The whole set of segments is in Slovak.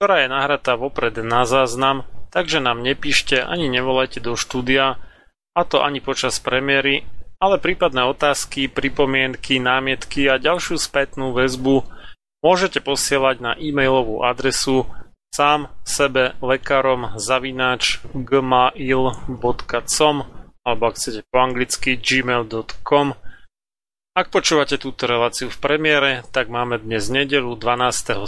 ktorá je nahratá vopred na záznam, takže nám nepíšte ani nevolajte do štúdia, a to ani počas premiéry, ale prípadné otázky, pripomienky, námietky a ďalšiu spätnú väzbu môžete posielať na e-mailovú adresu sám sebe lekárom zavináč gmail.com alebo ak chcete po anglicky gmail.com. Ak počúvate túto reláciu v premiére, tak máme dnes nedelu 12.7.,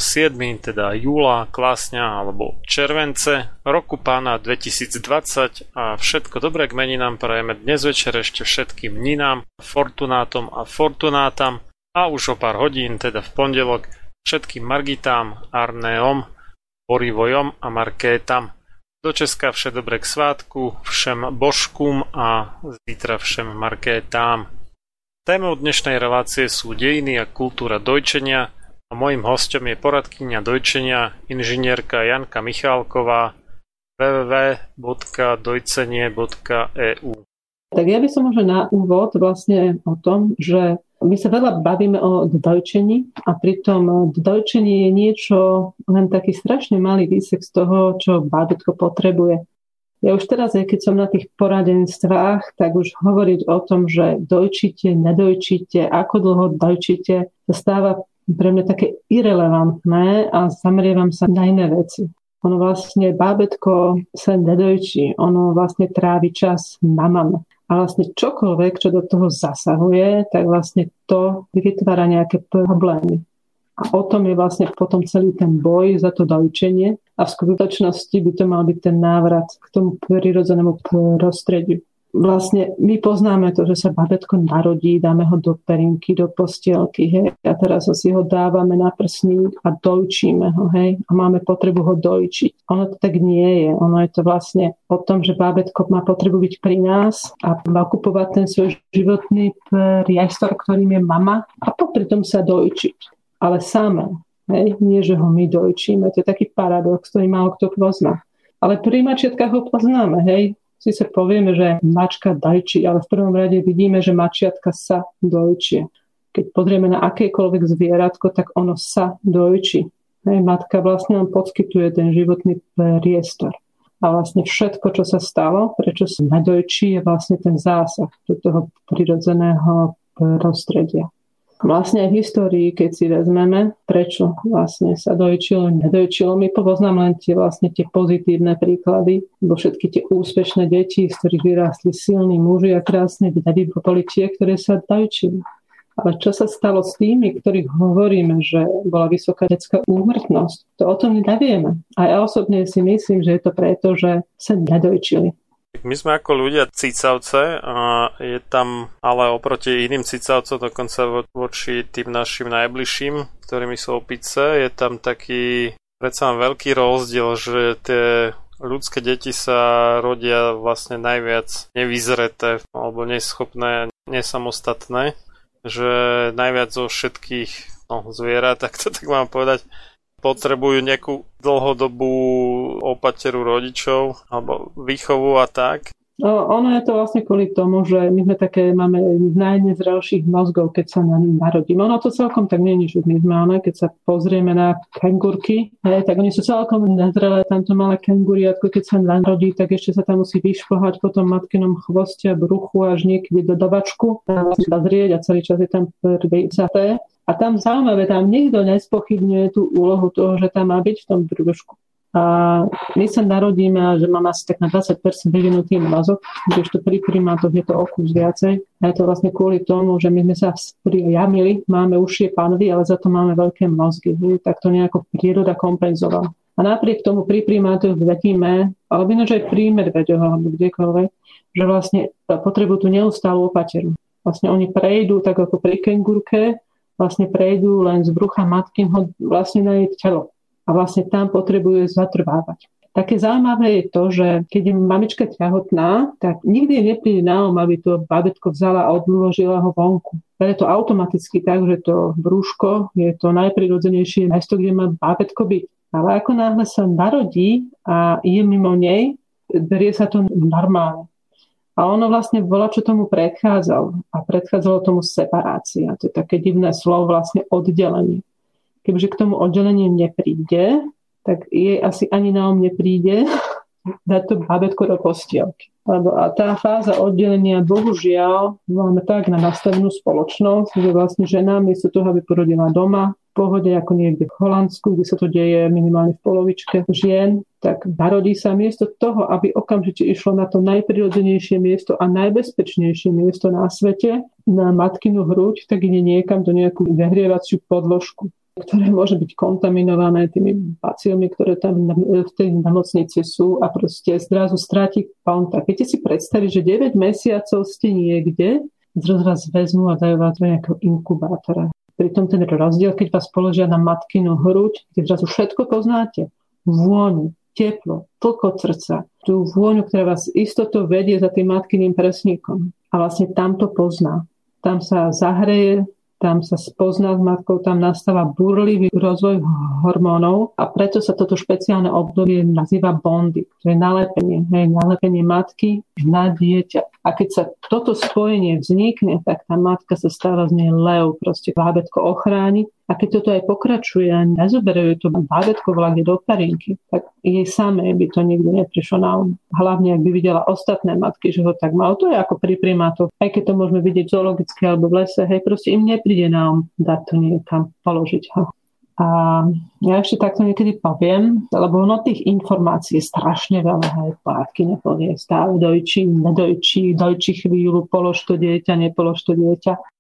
teda júla, klásňa alebo července, roku pána 2020 a všetko dobré k meninám prajeme dnes večer ešte všetkým ninám, fortunátom a fortunátam a už o pár hodín, teda v pondelok, všetkým Margitám, Arnéom, Borivojom a Markétam. Do Česka vše dobré k svátku, všem božkům a zítra všem markétám. Témou dnešnej relácie sú dejiny a kultúra dojčenia a mojím hostom je poradkynia dojčenia inžinierka Janka Michálková www.dojcenie.eu Tak ja by som možno na úvod vlastne o tom, že my sa veľa bavíme o dojčení a pritom dojčenie je niečo, len taký strašne malý výsek z toho, čo bábätko potrebuje. Ja už teraz, aj keď som na tých poradenstvách, tak už hovoriť o tom, že dojčíte, nedojčíte, ako dlho dojčíte, to stáva pre mňa také irrelevantné a zamerievam sa na iné veci. Ono vlastne bábetko sa nedojčí, ono vlastne trávi čas na mame. A vlastne čokoľvek, čo do toho zasahuje, tak vlastne to vytvára nejaké problémy. A o tom je vlastne potom celý ten boj za to dojčenie. A v skutočnosti by to mal byť ten návrat k tomu prirodzenému prostrediu vlastne my poznáme to, že sa babetko narodí, dáme ho do perinky, do postielky, hej, a teraz si ho dávame na prsník a dojčíme ho, hej, a máme potrebu ho dojčiť. Ono to tak nie je. Ono je to vlastne o tom, že bábetko má potrebu byť pri nás a okupovať ten svoj životný priestor, ktorým je mama a popri tom sa dojčiť. Ale samé, hej, nie, že ho my dojčíme. To je taký paradox, ktorý málo kto pozná. Ale pri mačiatkách ho poznáme, hej, sa povieme, že mačka dajčí, ale v prvom rade vidíme, že mačiatka sa dojčie. Keď pozrieme na akékoľvek zvieratko, tak ono sa dojčí. Hej, matka vlastne nám poskytuje ten životný priestor. A vlastne všetko, čo sa stalo, prečo sa nedojčí, je vlastne ten zásah do toho prirodzeného prostredia. Vlastne aj v histórii, keď si vezmeme, prečo vlastne sa dojčilo, nedojčilo, my poznám len tie, vlastne tie pozitívne príklady, bo všetky tie úspešné deti, z ktorých vyrástli silní muži a krásne deti, boli tie, ktoré sa dojčili. Ale čo sa stalo s tými, ktorých hovoríme, že bola vysoká detská úmrtnosť, to o tom nevieme. A ja osobne si myslím, že je to preto, že sa nedojčili. My sme ako ľudia cicavce a je tam ale oproti iným cicavcom dokonca voči tým našim najbližším, ktorými sú opice, je tam taký predsa veľký rozdiel, že tie ľudské deti sa rodia vlastne najviac nevyzreté alebo neschopné, nesamostatné že najviac zo všetkých no, zvierat, tak to tak mám povedať, potrebujú nejakú dlhodobú opateru rodičov alebo výchovu a tak. No, ono je to vlastne kvôli tomu, že my sme také, máme najnezrelších mozgov, keď sa na narodíme. Ono to celkom tak nie je, že my sme, ono, keď sa pozrieme na kengurky, hej, tak oni sú celkom nezrelé, tamto malé kenguriatko, keď sa narodí, tak ešte sa tam musí vyšplhať po tom matkinom chvoste a bruchu až niekde do dobačku, tam musí zrieť a celý čas je tam prvicaté. A tam zaujímavé, tam nikto nespochybňuje tú úlohu toho, že tam má byť v tom brúšku. A my sa narodíme, že mám asi tak na 20% vyvinutý mozog, kdežto pri primátoch je to okus viacej. A je to vlastne kvôli tomu, že my sme sa jamili, máme užšie panvy, ale za to máme veľké mozgy. Tak to nejako príroda kompenzovala. A napriek tomu pri primátoch vidíme, alebo ináč aj pri medveďoch alebo kdekoľvek, že vlastne potrebujú tú neustálu opateru. Vlastne oni prejdú, tak ako pri kengurke, vlastne prejdú len z brucha matky vlastne na jej telo a vlastne tam potrebuje zatrvávať. Také zaujímavé je to, že keď je mamička ťahotná, tak nikdy nepríde na um, aby to babetko vzala a odložila ho vonku. Je to automaticky tak, že to brúško je to najprirodzenejšie miesto, kde má babetko byť. Ale ako náhle sa narodí a je mimo nej, berie sa to normálne. A ono vlastne bola, čo tomu predchádzalo. A predchádzalo tomu separácia. To je také divné slovo, vlastne oddelenie keďže k tomu oddeleniu nepríde, tak jej asi ani na om nepríde dať to babetko do postielky. Lebo a tá fáza oddelenia, bohužiaľ, máme tak na nastavenú spoločnosť, že vlastne žena miesto toho, aby porodila doma, v pohode ako niekde v Holandsku, kde sa to deje minimálne v polovičke žien, tak narodí sa miesto toho, aby okamžite išlo na to najprirodzenejšie miesto a najbezpečnejšie miesto na svete, na matkinu hruď, tak ide niekam do nejakú zahrievaciu podložku ktoré môže byť kontaminované tými bacilmi, ktoré tam v tej nemocnici sú a proste zrazu stráti kontakt. Viete si predstaviť, že 9 mesiacov ste niekde, zrazu vás vezmú a dajú vás do nejakého inkubátora. Pritom ten rozdiel, keď vás položia na matkinu hruď, kde zrazu všetko poznáte. Vôňu, teplo, tlko srdca, tú vôňu, ktorá vás istoto vedie za tým matkyným presníkom. A vlastne tam to pozná. Tam sa zahreje, tam sa spozná s matkou, tam nastáva burlivý rozvoj hormónov a preto sa toto špeciálne obdobie nazýva bondy, to je nalepenie, hej, nalepenie matky na dieťa. A keď sa toto spojenie vznikne, tak tá matka sa stáva z nej lev, proste bábetko ochráni a keď toto aj pokračuje a nezoberajú to bábetko vlade do parinky, tak jej samé by to nikdy neprišlo na um. Hlavne, ak by videla ostatné matky, že ho tak mal. To je ako pri primátoch. Aj keď to môžeme vidieť zoologicky alebo v lese, hej, proste im nepríde na um dať to niekam, položiť ho. A ja ešte takto niekedy poviem, lebo ono tých informácií je strašne veľa, hej, plátky nepovie, stále dojčí, nedojčí, dojčí chvíľu, polož to dieťa, nepolož to dieťa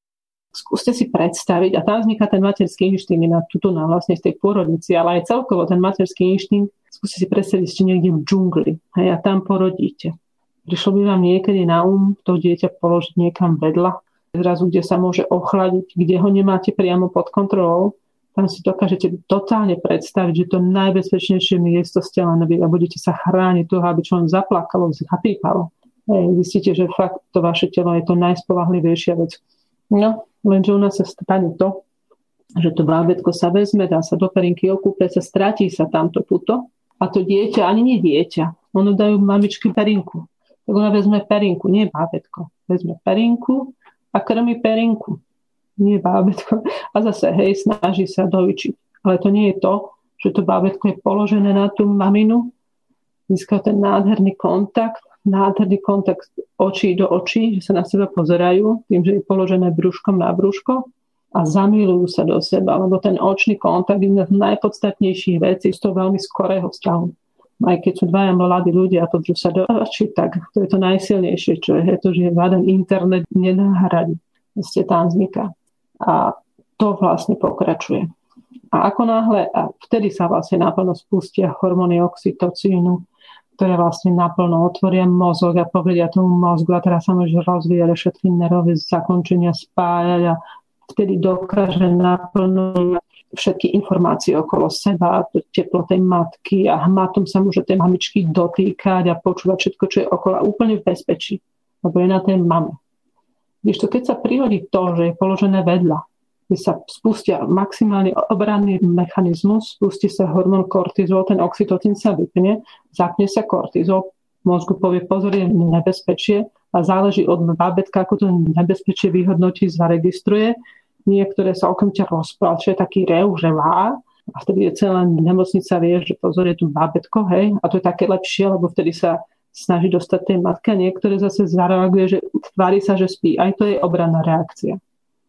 skúste si predstaviť, a tam vzniká ten materský inštinkt na tuto na vlastne z tej pôrodnici, ale aj celkovo ten materský inštinkt, skúste si predstaviť, ste niekde v džungli hej, a tam porodíte. Prišlo by vám niekedy na um to dieťa položiť niekam vedľa, zrazu, kde sa môže ochladiť, kde ho nemáte priamo pod kontrolou, tam si dokážete totálne predstaviť, že to najbezpečnejšie miesto ste len a budete sa chrániť toho, aby čo len zaplakalo, zapípalo. Hej, zistíte, že fakt to vaše telo je to najspolahlivejšia vec. No, Lenže u nás sa stane to, že to bábetko sa vezme, dá sa do perinky okúpe, sa stratí sa tamto puto a to dieťa, ani nie dieťa, ono dajú mamičky perinku. tak ona vezme perinku, nie bábetko. Vezme perinku a krmi perinku, nie bábetko. A zase, hej, snaží sa dojčiť. Ale to nie je to, že to bábetko je položené na tú maminu, získa ten nádherný kontakt, nádherný kontakt očí do očí, že sa na seba pozerajú, tým, že je položené brúškom na brúško a zamilujú sa do seba, lebo ten očný kontakt je jedna z najpodstatnejších vecí z toho veľmi skorého vzťahu. Aj keď sú dvaja mladí ľudia a pozrú sa do očí, tak to je to najsilnejšie, čo je to, že žiaden internet nenáhradí. Ste tam vzniká. A to vlastne pokračuje. A ako náhle, a vtedy sa vlastne naplno spustia hormóny oxytocínu, ktoré vlastne naplno otvoria mozog a povedia tomu mozgu a teraz sa môže rozvíjať všetky nervové zakončenia spájať a vtedy dokáže naplno všetky informácie okolo seba, teplo tej matky a hmatom sa môže tej mamičky dotýkať a počúvať všetko, čo je okolo úplne v bezpečí, lebo je na tej mame. Víš to, keď sa prihodí to, že je položené vedľa, sa spustia maximálny obranný mechanizmus, spustí sa hormón kortizol, ten oxytocín sa vypne, zapne sa kortizol, mozgu povie pozor, je nebezpečie a záleží od bábetka, ako to nebezpečie vyhodnotí, zaregistruje niektoré sa okamžite rozplače, taký rev, že vá, a vtedy je celá nemocnica vie, že pozor, je tu bábetko, hej, a to je také lepšie, lebo vtedy sa snaží dostať tej matka, niektoré zase zareaguje, že tvári sa, že spí. Aj to je obranná reakcia.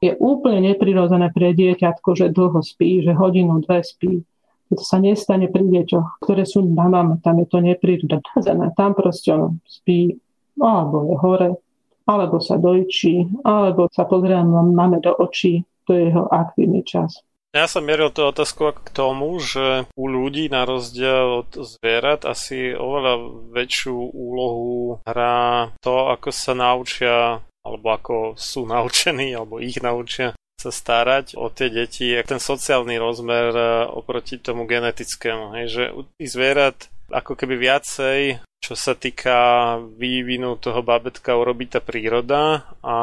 Je úplne neprirodzené pre dieťatko, že dlho spí, že hodinu, dve spí. To sa nestane pri deťoch, ktoré sú na mama, tam je to neprirodzené. Tam proste ono spí, alebo je hore, alebo sa dojčí, alebo sa pozrieme máme do očí, to je jeho aktívny čas. Ja som mieril tú otázku k tomu, že u ľudí na rozdiel od zvierat asi oveľa väčšiu úlohu hrá to, ako sa naučia, alebo ako sú naučení, alebo ich naučia sa starať o tie deti, ten sociálny rozmer e, oproti tomu genetickému. Hej, že u zvierat ako keby viacej čo sa týka vývinu toho babetka urobí tá príroda a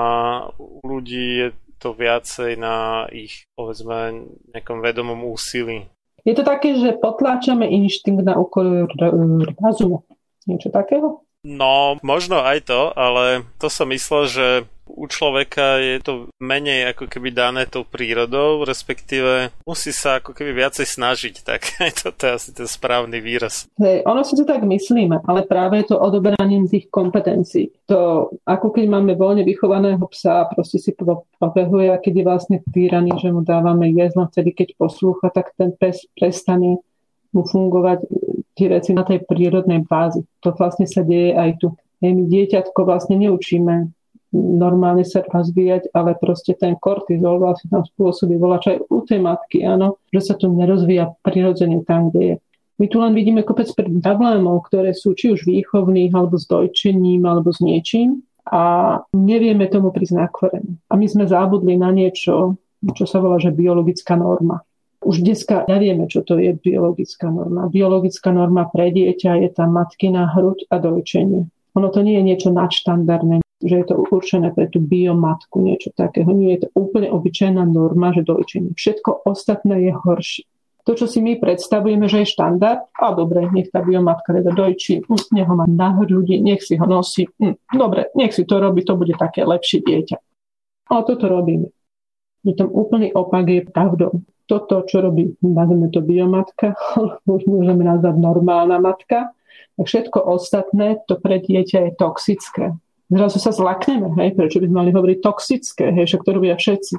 u ľudí je to viacej na ich, povedzme, nejakom vedomom úsilí. Je to také, že potláčame inštinkt na úkor razumu. Niečo takého? No, možno aj to, ale to som myslel, že u človeka je to menej ako keby dané tou prírodou, respektíve musí sa ako keby viacej snažiť, tak to, je asi ten správny výraz. Hej, ono si to tak myslíme, ale práve je to odoberaním tých kompetencií. To ako keď máme voľne vychovaného psa a proste si pobehuje a keď je vlastne týraný, že mu dávame jesť, no vtedy keď poslúcha, tak ten pes prestane mu fungovať tie veci na tej prírodnej bázi. To vlastne sa deje aj tu. My dieťatko vlastne neučíme normálne sa rozvíjať, ale proste ten kortizol vlastne tam spôsobí volač aj u tej matky, áno, že sa to nerozvíja prirodzene tam, kde je. My tu len vidíme kopec problémov, ktoré sú či už výchovných, alebo s dojčením, alebo s niečím a nevieme tomu korene. A my sme zabudli na niečo, čo sa volá, že biologická norma. Už dneska nevieme, čo to je biologická norma. Biologická norma pre dieťa je tá matkina hruď a dojčenie. Ono to nie je niečo nadštandardné, že je to určené pre tú biomatku, niečo takého. Nie je to úplne obyčajná norma, že dojčenie. Všetko ostatné je horšie. To, čo si my predstavujeme, že je štandard, a dobre, nech tá biomatka teda dojčí, nech ho má na ľudí, nech si ho nosí, hm, dobre, nech si to robí, to bude také lepšie dieťa. Ale toto robíme. Je tam úplný opak je pravdou. Toto, čo robí, nazveme to biomatka, už môžeme nazvať normálna matka, a všetko ostatné, to pre dieťa je toxické zrazu sa zlakneme, hej, prečo by sme mali hovoriť toxické, hej, však to robia všetci.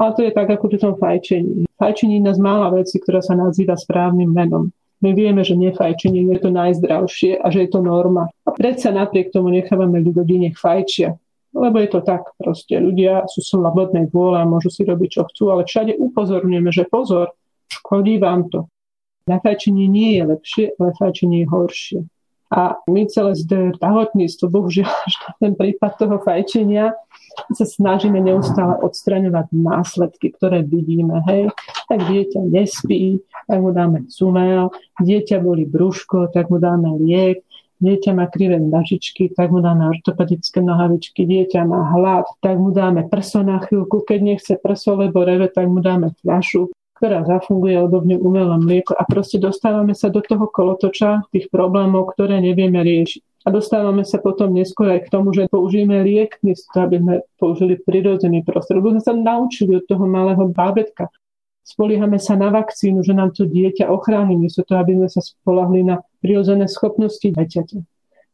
Ale to je tak, ako pri tom fajčení. Fajčení je jedna z mála vecí, ktorá sa nazýva správnym menom. My vieme, že nefajčenie je to najzdravšie a že je to norma. A predsa napriek tomu nechávame ľudí nech fajčia. Lebo je to tak proste. Ľudia sú slobodnej vôle a môžu si robiť, čo chcú, ale všade upozorňujeme, že pozor, škodí vám to. Na fajčenie nie je lepšie, ale fajčenie je horšie. A my celé zdravotníctvo, bohužiaľ, až na ten prípad toho fajčenia, sa snažíme neustále odstraňovať následky, ktoré vidíme. Hej, tak dieťa nespí, tak mu dáme sumel, dieťa boli brúško, tak mu dáme liek, dieťa má krivé nožičky, tak mu dáme ortopedické nohavičky, dieťa má hlad, tak mu dáme prso na chvíľku, keď nechce prso, lebo reve, tak mu dáme fľašu ktorá zafunguje obdobne umelé mlieko a proste dostávame sa do toho kolotoča tých problémov, ktoré nevieme riešiť. A dostávame sa potom neskôr aj k tomu, že použijeme liek, miesto aby sme použili prirodzený prostred. Lebo sme sa naučili od toho malého bábetka. Spoliehame sa na vakcínu, že nám to dieťa ochráni, miesto toho, aby sme sa spolahli na prirodzené schopnosti dieťaťa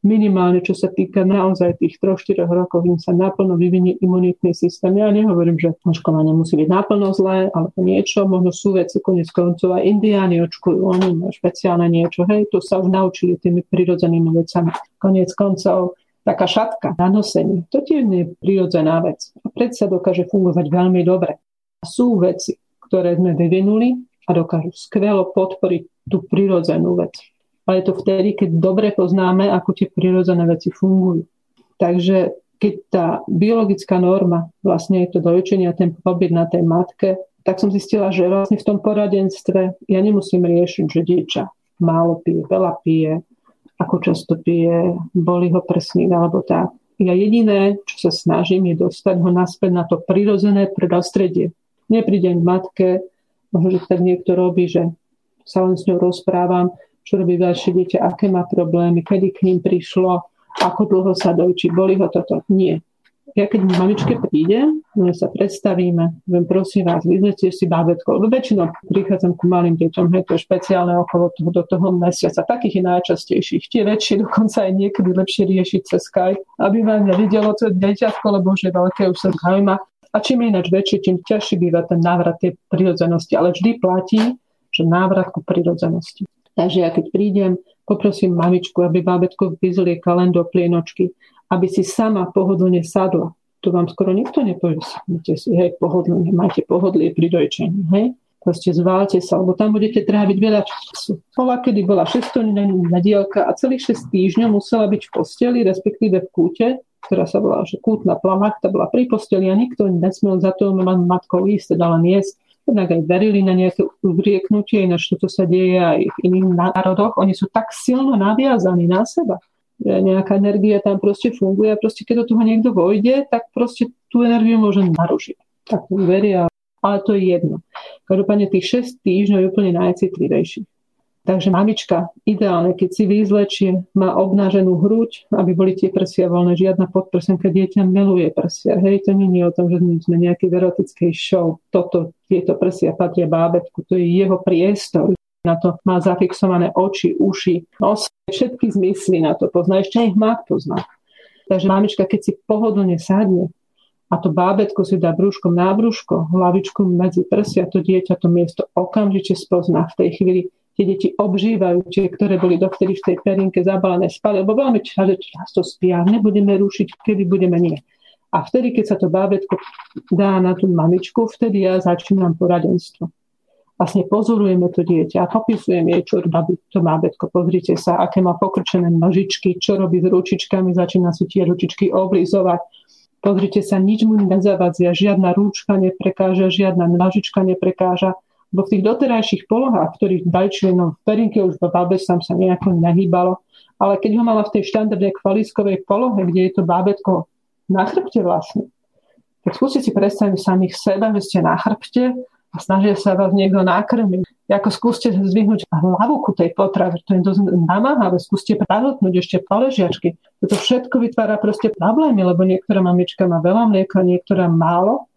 minimálne čo sa týka naozaj tých 3-4 rokov, im sa naplno vyvinie imunitný systém. Ja nehovorím, že očkovanie musí byť naplno zlé, alebo niečo, možno sú veci, konec koncov aj indiáni očkujú, oni majú špeciálne niečo, hej, to sa už naučili tými prirodzenými vecami. Konec koncov taká šatka na nosenie, to tiež nie je prirodzená vec. A predsa dokáže fungovať veľmi dobre. Sú veci, ktoré sme vyvinuli a dokážu skvelo podporiť tú prirodzenú vec ale je to vtedy, keď dobre poznáme, ako tie prirodzené veci fungujú. Takže keď tá biologická norma, vlastne je to dojčenie a ten pobyt na tej matke, tak som zistila, že vlastne v tom poradenstve ja nemusím riešiť, že dieťa málo pije, veľa pije, ako často pije, boli ho prsník alebo tak. Ja jediné, čo sa snažím, je dostať ho naspäť na to prirodzené prostredie. Neprídem k matke, možno, že tak niekto robí, že sa len s ňou rozprávam, čo robí ďalšie dieťa, aké má problémy, kedy k ním prišlo, ako dlho sa dojčí, boli ho toto. Nie. Ja keď mamičke príde, my sa predstavíme, viem, prosím vás, vyzlete si bábetko, lebo väčšinou prichádzam ku malým deťom, hej, to je špeciálne okolo toho, do toho mesiaca, takých je najčastejších. Tie väčšie dokonca aj niekedy lepšie riešiť cez Skype, aby ma nevidelo to dieťatko, lebo už je veľké, už sa zaujíma. A čím ináč väčšie, tým ťažší býva ten návrat tej prirodzenosti. Ale vždy platí, že návrat ku prirodzenosti. Takže ja keď prídem, poprosím mamičku, aby bábetko vyzliekala len do plienočky, aby si sama pohodlne sadla. Tu vám skoro nikto nepovie, sadnite si, hej, pohodlne, majte pohodlie pri dojčení, hej. Proste zválte sa, lebo tam budete tráviť veľa času. Bola, kedy bola 6 dielka a celých 6 týždňov musela byť v posteli, respektíve v kúte, ktorá sa volá, že kútna tá bola pri posteli a nikto nesmel za to matkou ísť, teda len jesť jednak aj verili na nejaké uvrieknutie, ináč toto sa deje aj v iných národoch. Oni sú tak silno naviazaní na seba, že nejaká energia tam proste funguje a proste keď do toho niekto vojde, tak proste tú energiu môže narušiť. Tak veria, ale to je jedno. Každopádne tých 6 týždňov je úplne najcitlivejších. Takže mamička ideálne, keď si vyzlečie, má obnaženú hruď, aby boli tie prsia voľné, žiadna podprsenka, dieťa miluje prsia. Hej, to nie je o tom, že sme nejaký erotickej show. Toto, tieto prsia patria bábetku, to je jeho priestor. Na to má zafixované oči, uši, nos, všetky zmysly na to pozná. Ešte ich má pozná. Takže mamička, keď si pohodlne sadne, a to bábetko si dá brúškom na brúško, hlavičku medzi prsia, to dieťa to miesto okamžite spozná v tej chvíli tie deti obžívajú, tie, ktoré boli dovtedy v tej perinke zabalené spali, lebo veľmi často spia, nebudeme rušiť, kedy budeme nie. A vtedy, keď sa to bábetko dá na tú mamičku, vtedy ja začínam poradenstvo. Vlastne pozorujeme to dieťa a popisujem jej, čo robí to bábetko. Pozrite sa, aké má pokrčené nožičky, čo robí s ručičkami, začína si tie ručičky oblizovať. Pozrite sa, nič mu nezavadzia, žiadna rúčka neprekáža, žiadna nožička neprekáža bo v tých doterajších polohách, ktorých dajčili, no v perinke už bábe sam sa nejako nehýbalo, ale keď ho mala v tej štandardnej kvaliskovej polohe, kde je to bábetko na chrbte vlastne, tak skúste si predstaviť samých seba, že ste na chrbte a snažia sa vás niekto nakrmiť. Ako skúste zdvihnúť hlavu ku tej potrave, to je dosť namáhavé, skúste pravotnúť ešte poležiačky. Toto všetko vytvára proste problémy, lebo niektorá mamička má veľa mlieka, niektorá málo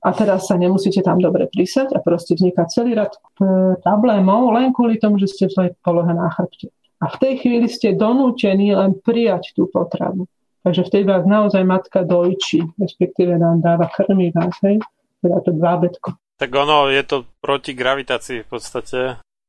a teraz sa nemusíte tam dobre prísať a proste vzniká celý rad e, problémov len kvôli tomu, že ste v svojej polohe na chrbte. A v tej chvíli ste donútení len prijať tú potravu. Takže vtedy vás naozaj matka dojčí, respektíve nám dáva krmi vás, hej, teda to bábetko. Tak ono, je to proti gravitácii v podstate.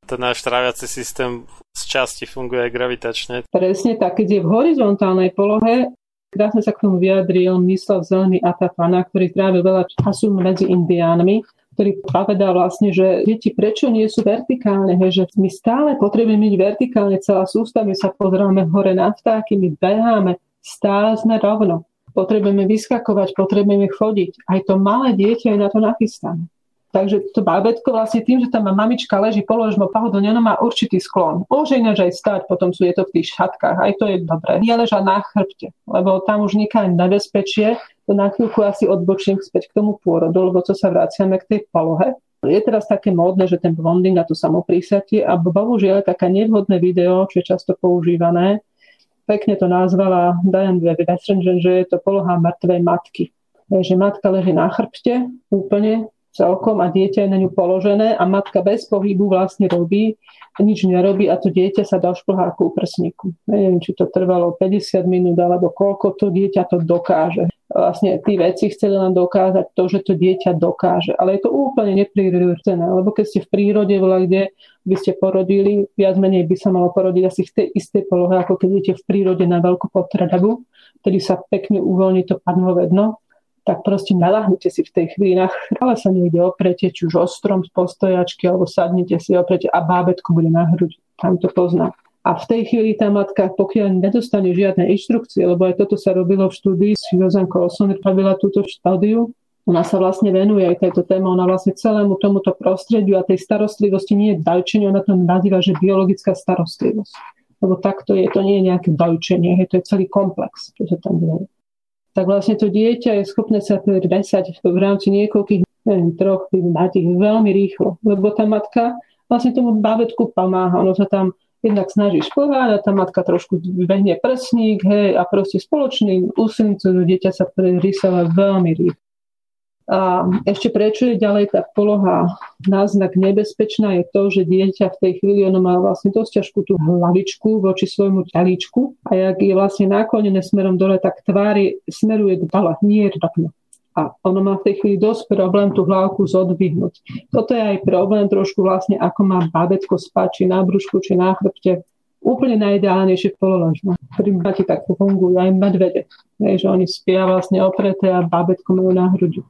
Ten náš tráviaci systém z časti funguje aj gravitačne. Presne tak, keď je v horizontálnej polohe, Krásne sa k tomu vyjadril Mislav Zelený Atafana, ktorý trávil veľa času medzi indiánmi, ktorý povedal vlastne, že deti prečo nie sú vertikálne, he, že my stále potrebujeme byť vertikálne, celá sústa, my sa pozeráme hore na vtáky, my beháme, stále sme rovno. Potrebujeme vyskakovať, potrebujeme chodiť. Aj to malé dieťa je na to nachystané. Takže to bábetko vlastne tým, že tam má mamička leží položmo pohodlne, ono má určitý sklon. Môže ináč aj stať, potom sú je to v tých šatkách, aj to je dobré. Nie leža na chrbte, lebo tam už niká nebezpečie, to na chvíľku asi odbočím späť k tomu pôrodu, lebo co sa vraciame k tej polohe. Je teraz také módne, že ten blonding a to samoprísatie a bohužiaľ taká nevhodné video, čo je často používané, pekne to nazvala Diane Westringen, že je to poloha mŕtvej matky. Že matka leží na chrbte úplne celkom a dieťa je na ňu položené a matka bez pohybu vlastne robí, nič nerobí a to dieťa sa došplhá ako uprsníku. Neviem, či to trvalo 50 minút alebo koľko to dieťa to dokáže vlastne tí veci chceli len dokázať to, že to dieťa dokáže. Ale je to úplne neprirodzené, lebo keď ste v prírode, kde by ste porodili, viac menej by sa malo porodiť asi v tej istej polohe, ako keď idete v prírode na veľkú potradavu, ktorý sa pekne uvoľní to padnové dno, tak proste nalahnite si v tej chvíľach, ale sa niekde oprete, či už ostrom z postojačky, alebo sadnite si oprete a bábetko bude na hrudi. Tam to pozná. A v tej chvíli tá matka, pokiaľ nedostane žiadne inštrukcie, lebo aj toto sa robilo v štúdii, Susan Colson robila túto štúdiu, ona sa vlastne venuje aj tejto téme, ona vlastne celému tomuto prostrediu a tej starostlivosti nie je dajčenie, ona to nazýva, že biologická starostlivosť. Lebo takto je, to nie je nejaké dojčenie, je to je celý komplex, čo sa tam deje. Tak vlastne to dieťa je schopné sa presať v rámci niekoľkých, neviem, troch, veľmi rýchlo, lebo tá matka vlastne tomu bábetku pomáha, ono sa tam jednak snažíš pováľať, tá matka trošku behne prsník, hej, a proste spoločný úsilím dieťa sa prerysala veľmi rýchlo. A ešte prečo je ďalej tá poloha náznak nebezpečná je to, že dieťa v tej chvíli ono má vlastne dosť ťažkú tú hlavičku voči svojmu ťalíčku a jak je vlastne naklonené smerom dole, tak tvári smeruje dole, nie dole a ono má v tej chvíli dosť problém tú hlavku zodvihnúť. Toto je aj problém trošku vlastne, ako má babetko spať, či na brúšku, či na chrbte. Úplne najideálnejšie pololežno. Pri bati tak fungujú aj medvede. Je, že oni spia vlastne opreté a babetko majú na hrudi.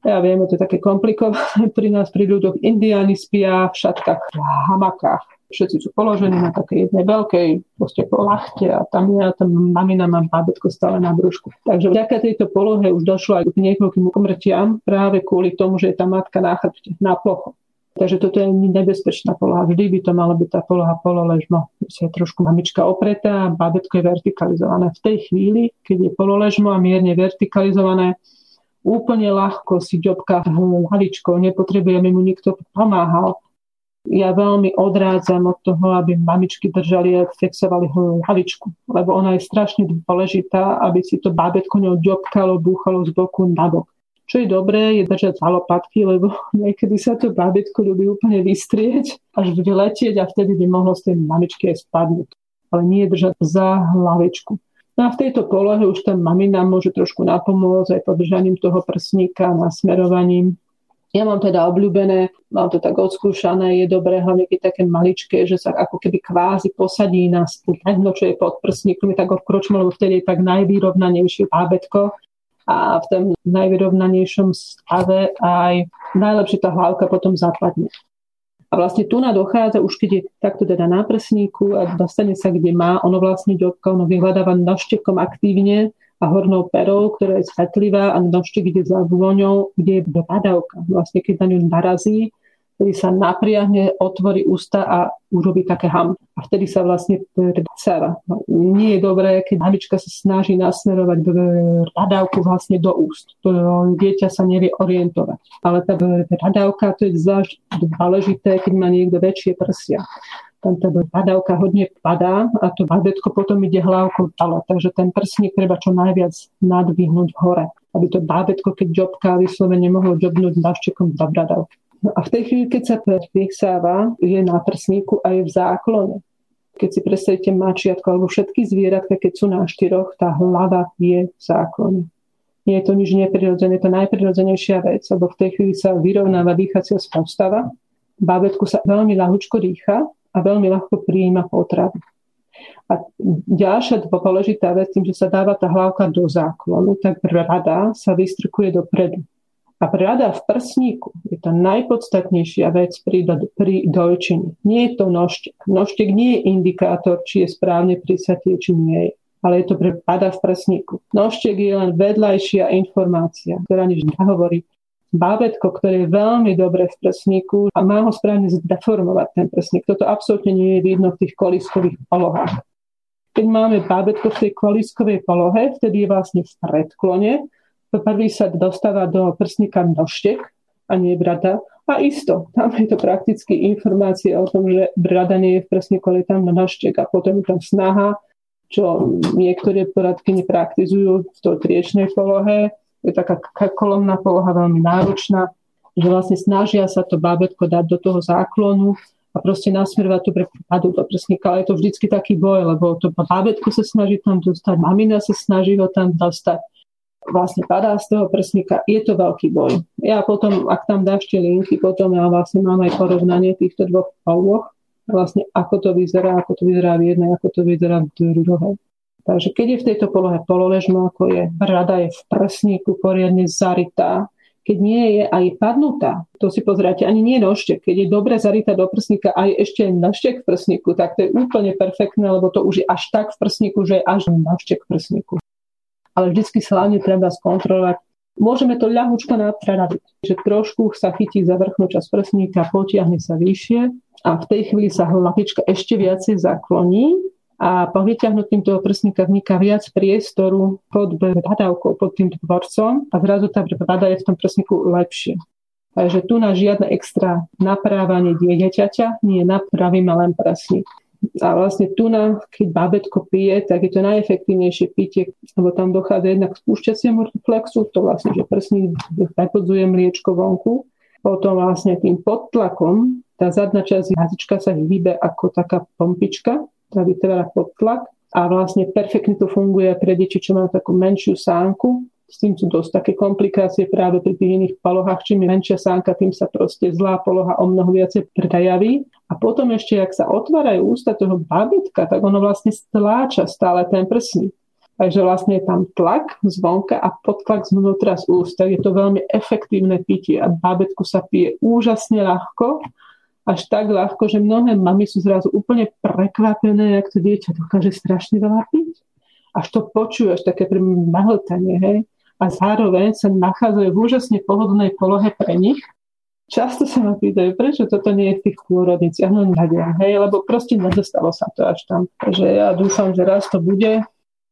Ja viem, to je také komplikované pri nás, pri ľuďoch. Indiáni spia v šatkách, v hamakách všetci sú položení na takej jednej veľkej proste lachte a tam ja tam mamina má bábetko stále na brúšku. Takže vďaka tejto polohe už došlo aj k niekoľkým umrtiam práve kvôli tomu, že je tá matka na chrbte, na plocho. Takže toto je nebezpečná poloha. Vždy by to mala byť tá poloha pololežmo. Je trošku mamička opretá a bábetko je vertikalizované. V tej chvíli, keď je pololežmo a mierne vertikalizované, úplne ľahko si ďobka hlavičkou, nepotrebujeme mu nikto pomáhal ja veľmi odrádzam od toho, aby mamičky držali a fixovali hlavičku, lebo ona je strašne dôležitá, aby si to bábetko ňou ďobkalo, búchalo z boku na bok. Čo je dobré, je držať za lopatky, lebo niekedy sa to bábetko ľubí úplne vystrieť, až vyletieť a vtedy by mohlo z tej mamičky aj spadnúť. Ale nie držať za hlavičku. No a v tejto polohe už tá mamina môže trošku napomôcť aj podržaním toho prsníka, nasmerovaním. Ja mám teda obľúbené, mám to tak odskúšané, je dobré hlavne keď také maličké, že sa ako keby kvázi posadí na stredno, čo je pod prsníkom, tak odkročím, lebo vtedy je tak najvýrovnanejšie bábetko. A v tom najvyrovnanejšom stave aj najlepšie tá hlavka potom zapadne. A vlastne tu na dochádza, už keď je takto teda na prsníku a dostane sa kde má, ono vlastne ďobka, ono vyhľadáva nožtekom aktívne a hornou perou, ktorá je svetlivá a nožtek ide za vôňou, kde je badavka. Vlastne keď na ňu narazí, vtedy sa napriahne, otvorí ústa a urobí také ham. A vtedy sa vlastne predsáva. Nie je dobré, keď mamička sa snaží nasmerovať radávku vlastne do úst. To dieťa sa nevie orientovať. Ale tá radávka, to je zvlášť dôležité, keď má niekto väčšie prsia tam tá padavka hodne padá a to babetko potom ide hlavkou dole. Takže ten prsník treba čo najviac nadvihnúť hore, aby to bábetko, keď ďobká, vyslovene mohlo ďobnúť daščekom do bradavky. No a v tej chvíli, keď sa vysáva, je na prsníku a je v záklone. Keď si predstavíte mačiatko alebo všetky zvieratka, keď sú na štyroch, tá hlava je v záklone. Nie je to nič neprirodzené, je to najprirodzenejšia vec, lebo v tej chvíli sa vyrovnáva dýchacia postava, bábetku sa veľmi ľahučko dýcha a veľmi ľahko prijíma potravu. A ďalšia dôležitá vec, tým, že sa dáva tá hlavka do záklonu, tak brada sa vystrkuje dopredu. A brada v prsníku je tá najpodstatnejšia vec pri, pri dojčení. Nie je to nožtek. Nožtek nie je indikátor, či je správne prisatie, či nie je ale je to pre pada v prsníku. Nožtek je len vedľajšia informácia, ktorá nič nehovorí bábetko, ktoré je veľmi dobre v prsníku a má ho správne zdeformovať ten prsník. Toto absolútne nie je vidno v tých koliskových polohách. Keď máme bábetko v tej koliskovej polohe, vtedy je vlastne v predklone. Prvý sa dostáva do prsníka nožtek a nie brada. A isto, tam je to prakticky informácia o tom, že brada nie je v prsníku, ale je tam nožtek a potom je tam snaha čo niektoré poradky nepraktizujú v tej triečnej polohe. Je taká kolomná poloha veľmi náročná, že vlastne snažia sa to bábetko dať do toho záklonu a proste nasmerovať to pre padu do prsníka. Ale je to vždycky taký boj, lebo to bábetko sa snaží tam dostať, mamina sa snaží ho tam dostať vlastne padá z toho prsníka, je to veľký boj. Ja potom, ak tam dáš tie linky, potom ja vlastne mám aj porovnanie týchto dvoch poloh, vlastne ako to vyzerá, ako to vyzerá v jednej, ako to vyzerá v druhej. Takže keď je v tejto polohe pololežmo, ako je brada je v prsníku poriadne zarytá, keď nie je aj padnutá, to si pozráte, ani nie nožtek, keď je dobre zarytá do prsníka a je ešte nožtek v prsníku, tak to je úplne perfektné, lebo to už je až tak v prsníku, že je až nožtek v prsníku ale vždy sa hlavne treba skontrolovať. Môžeme to ľahúčko napraviť, že trošku sa chytí za vrchnú časť prsníka, potiahne sa vyššie a v tej chvíli sa hlavička ešte viacej zakloní a po vyťahnutím toho prsníka vzniká viac priestoru pod bradavkou, pod tým tvorcom a zrazu tá brada je v tom prsníku lepšie. Takže tu na žiadne extra naprávanie dieťaťa, nie napravíme len prsník. A vlastne tu, na, keď bábetko pije, tak je to najefektívnejšie pitie, lebo tam dochádza jednak k spúšťaciemu reflexu, to vlastne, že prsník prepodzuje mliečko vonku. Potom vlastne tým podtlakom tá zadná časť jazyčka sa hýbe ako taká pompička, ktorá vytvára podtlak a vlastne perfektne to funguje pre deti, čo majú takú menšiu sánku, s tým sú dosť také komplikácie práve pri tých iných polohách. Čím je menšia sánka, tým sa proste zlá poloha o mnoho viacej prejaví. A potom ešte, ak sa otvárajú ústa toho babetka, tak ono vlastne stláča stále ten prsník. Takže vlastne je tam tlak zvonka a podtlak zvnútra z úst. Tak je to veľmi efektívne pitie a bábetku sa pije úžasne ľahko, až tak ľahko, že mnohé mamy sú zrazu úplne prekvapené, jak to dieťa dokáže strašne veľa piť. Až to počuješ, také mahltanie, hej a zároveň sa nachádzajú v úžasne pohodlnej polohe pre nich. Často sa ma pýtajú, prečo toto nie je v tých pôrodniciach. No neviem, hej, lebo proste nedostalo sa to až tam. Takže ja dúfam, že raz to bude.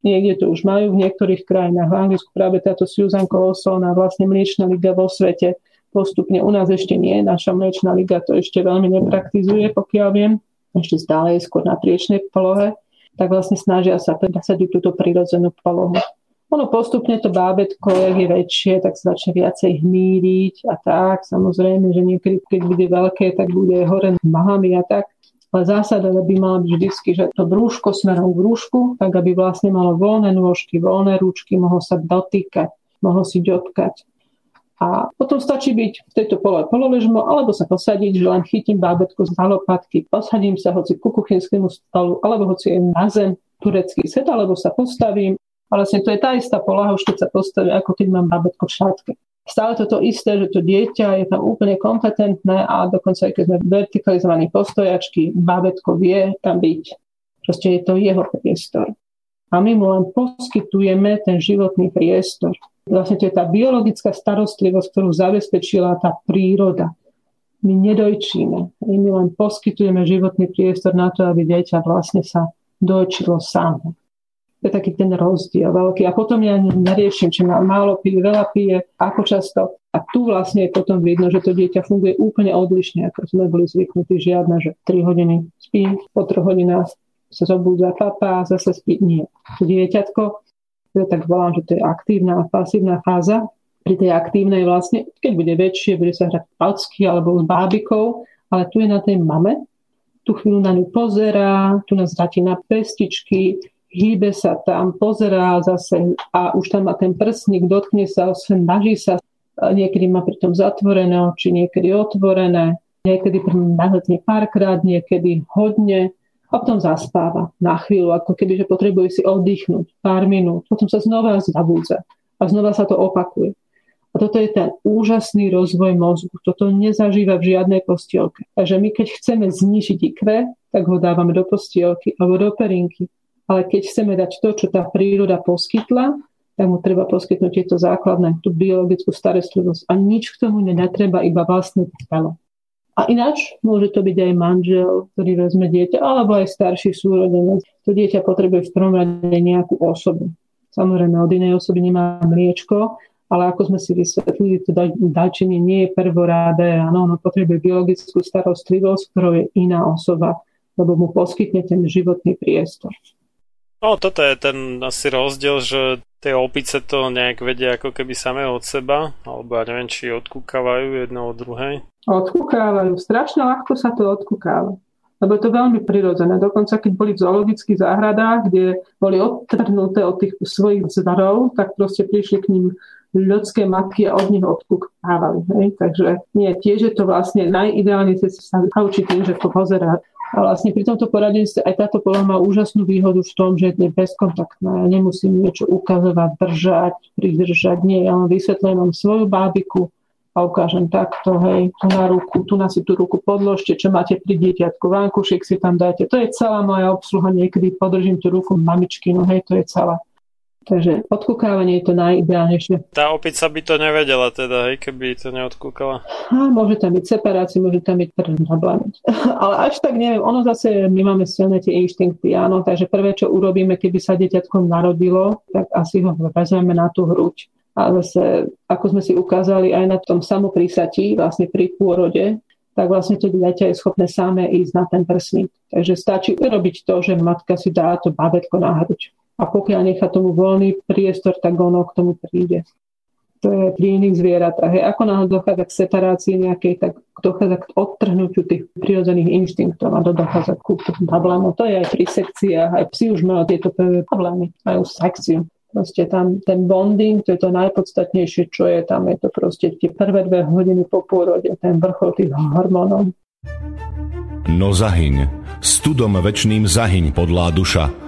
Niekde to už majú v niektorých krajinách. V Anglicku práve táto Susan Colosona, vlastne mliečna liga vo svete, postupne u nás ešte nie. Naša mliečna liga to ešte veľmi nepraktizuje, pokiaľ viem. Ešte stále je skôr na priečnej polohe tak vlastne snažia sa presadiť túto prírodzenú polohu. Ono postupne to bábetko, jak je väčšie, tak sa začne viacej hmíriť a tak. Samozrejme, že niekedy, keď bude veľké, tak bude hore nohami a tak. Ale zásada by mala byť vždy, že to brúško smerom k brúšku, tak aby vlastne malo voľné nôžky, voľné ručky, mohlo sa dotýkať, mohlo si ďotkať. A potom stačí byť v tejto pole pololežmo, alebo sa posadiť, že len chytím bábetko z lopatky, posadím sa hoci ku kuchynskému stolu, alebo hoci aj na zem, turecký set, alebo sa postavím vlastne to je tá istá polaha, už keď sa postaví, ako keď mám babetko v šátke. Stále toto isté, že to dieťa je tam úplne kompetentné a dokonca aj keď sme vertikalizovaní postojačky, babetko vie tam byť. Proste je to jeho priestor. A my mu len poskytujeme ten životný priestor. Vlastne to je tá biologická starostlivosť, ktorú zabezpečila tá príroda. My nedojčíme. My len poskytujeme životný priestor na to, aby dieťa vlastne sa dojčilo samo. To je taký ten rozdiel veľký. A potom ja neriešim, či má málo pije, veľa pije, ako často. A tu vlastne je potom vidno, že to dieťa funguje úplne odlišne, ako sme boli zvyknutí. Žiadna, že 3 hodiny spí, po 3 hodinách sa zobúdza papa, zase spí. Nie. Dieťatko, ja tak volám, že to je aktívna a pasívna fáza. Pri tej aktívnej vlastne, keď bude väčšie, bude sa hrať palcky alebo s bábikou, ale tu je na tej mame, tú chvíľu na ňu pozerá, tu nás na pestičky, hýbe sa tam, pozerá zase a už tam má ten prsník, dotkne sa, snaží sa, niekedy má pritom zatvorené oči, niekedy otvorené, niekedy nahltne párkrát, niekedy hodne a potom zaspáva na chvíľu, ako keby, že potrebuje si oddychnúť pár minút, potom sa znova zabúdza a znova sa to opakuje. A toto je ten úžasný rozvoj mozgu. Toto nezažíva v žiadnej postielke. Takže my keď chceme znižiť IQ, tak ho dávame do postielky alebo do perinky ale keď chceme dať to, čo tá príroda poskytla, tak mu treba poskytnúť tieto základné, tú biologickú starostlivosť. A nič k tomu netreba, iba vlastné telo. A ináč môže to byť aj manžel, ktorý vezme dieťa, alebo aj starší súrodenec. To dieťa potrebuje v prvom rade nejakú osobu. Samozrejme, od inej osoby nemá mliečko, ale ako sme si vysvetlili, to dajčenie nie je prvoráde, áno, ono potrebuje biologickú starostlivosť, ktorou je iná osoba, lebo mu poskytne ten životný priestor. No, toto je ten asi rozdiel, že tie opice to nejak vedia ako keby samé od seba, alebo ja neviem, či odkúkavajú jedno od druhej. Odkúkávajú, strašne ľahko sa to odkúkáva. Lebo je to veľmi prirodzené. Dokonca keď boli v zoologických záhradách, kde boli odtrhnuté od tých svojich zvarov, tak proste prišli k ním ľudské matky a od nich odkúkávali. Hej? Takže nie, tiež je to vlastne najideálnejšie sa naučiť tým, že to pozerá a vlastne pri tomto poradenstve aj táto poloha má úžasnú výhodu v tom, že je bezkontaktná. Ja nemusím niečo ukazovať, držať, pridržať. Nie, ja len vysvetľujem vám svoju bábiku a ukážem takto, hej, tu na ruku, tu na si tú ruku podložte, čo máte pri dieťatku, vankušik si tam dajte. To je celá moja obsluha, niekedy podržím tú ruku mamičky, no hej, to je celá. Takže odkúkávanie je to najideálnejšie. Tá opica by to nevedela teda, hej, keby to neodkúkala. A môže tam byť separácia, môže tam byť problém. Ale až tak neviem, ono zase, my máme silné tie inštinkty, áno, takže prvé, čo urobíme, keby sa deťatkom narodilo, tak asi ho vezmeme na tú hruď. A zase, ako sme si ukázali aj na tom samoprísatí, vlastne pri pôrode, tak vlastne to dieťa je schopné samé ísť na ten prsník. Takže stačí urobiť to, že matka si dá to babetko na hruď a pokiaľ nechá tomu voľný priestor, tak ono k tomu príde. To je pri iných zvieratách. Ako náhle dochádza k separácii nejakej, tak dochádza k odtrhnutiu tých prirodzených inštinktov a dochádza k problémom. To je aj pri sekciách, aj psi už majú tieto problémy, majú sekciu. Proste tam ten bonding, to je to najpodstatnejšie, čo je tam. Je to proste tie prvé dve hodiny po pôrode, ten vrchol tých hormónov. No zahyň, studom večným zahyň podlá duša,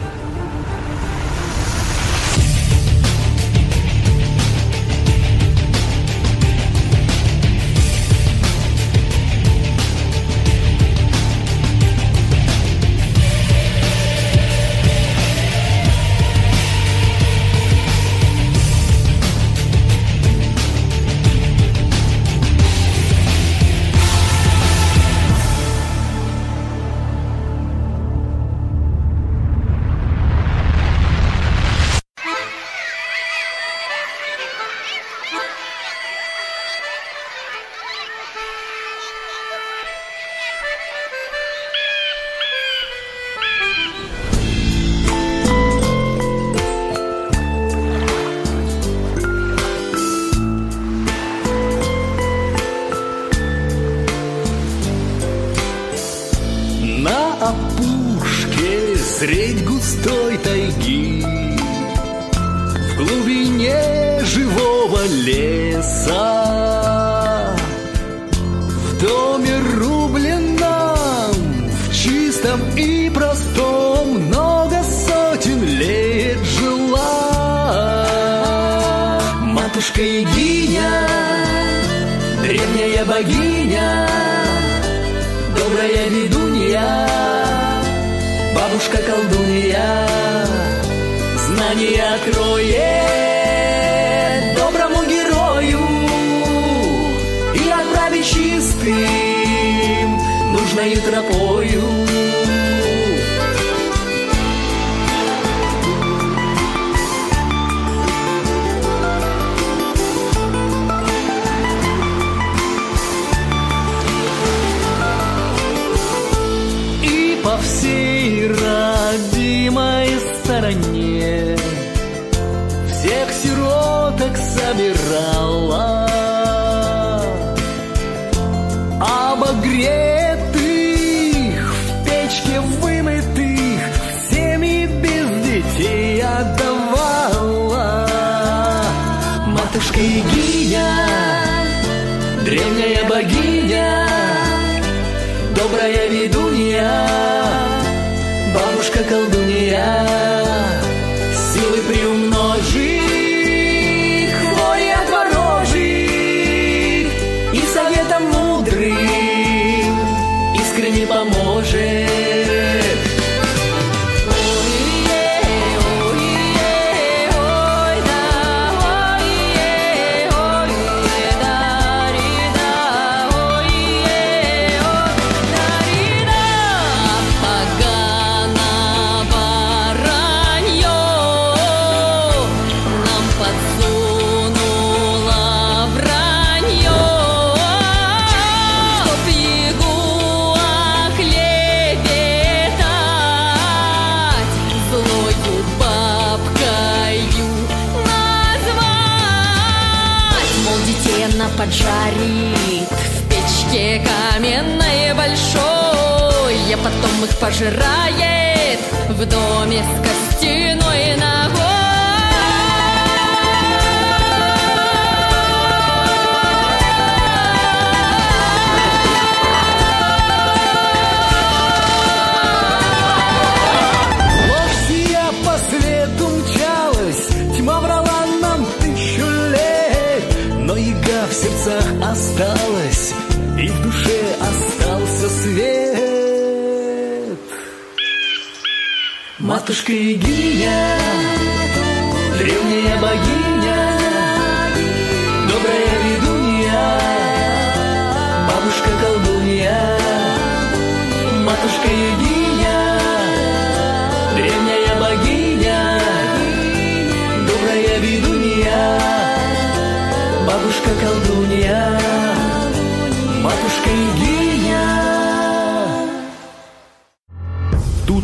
outra coisa. Потом их пожирает в доме с костяной ногой. Матушка Егиня, древняя богиня, добрая ведунья, бабушка колдунья, матушка Егиня, древняя богиня, добрая ведунья, бабушка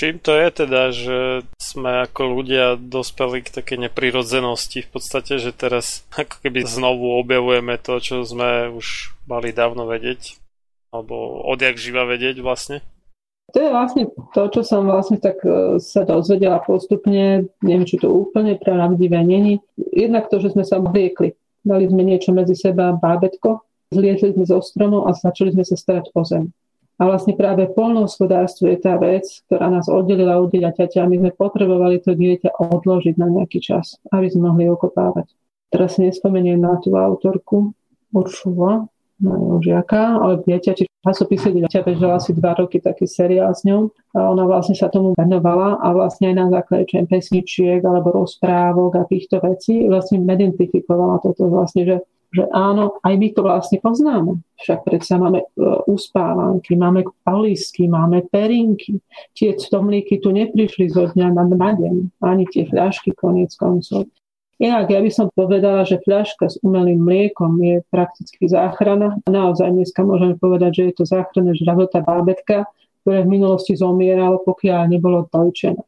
Čím to je teda, že sme ako ľudia dospeli k takej neprirodzenosti v podstate, že teraz ako keby znovu objavujeme to, čo sme už mali dávno vedieť, alebo odjak živa vedieť vlastne? To je vlastne to, čo som vlastne tak e, sa dozvedela postupne, neviem, či to úplne pravdivé není. Jednak to, že sme sa obliekli. Dali sme niečo medzi seba, bábetko, zliezli sme zo stromov a začali sme sa starať o zem. A vlastne práve polnohospodárstvo je tá vec, ktorá nás oddelila od dieťaťa my sme potrebovali to dieťa odložiť na nejaký čas, aby sme mohli okopávať. Teraz si nespomeniem na tú autorku Uršula, na žiaka, ale dieťa, či časopise dieťa bežala asi dva roky taký seriál s ňou a ona vlastne sa tomu venovala a vlastne aj na základe čo pesničiek alebo rozprávok a týchto vecí vlastne identifikovala toto vlastne, že že áno, aj my to vlastne poznáme. Však predsa máme e, uspávanky, máme palisky, máme perinky. Tie stomlíky tu neprišli zo dňa na deň, ani tie fľašky koniec koncov. Inak ja by som povedala, že fľaška s umelým mliekom je prakticky záchrana. A naozaj dneska môžeme povedať, že je to záchrana žravota bábetka, ktoré v minulosti zomieralo, pokiaľ nebolo dojčené.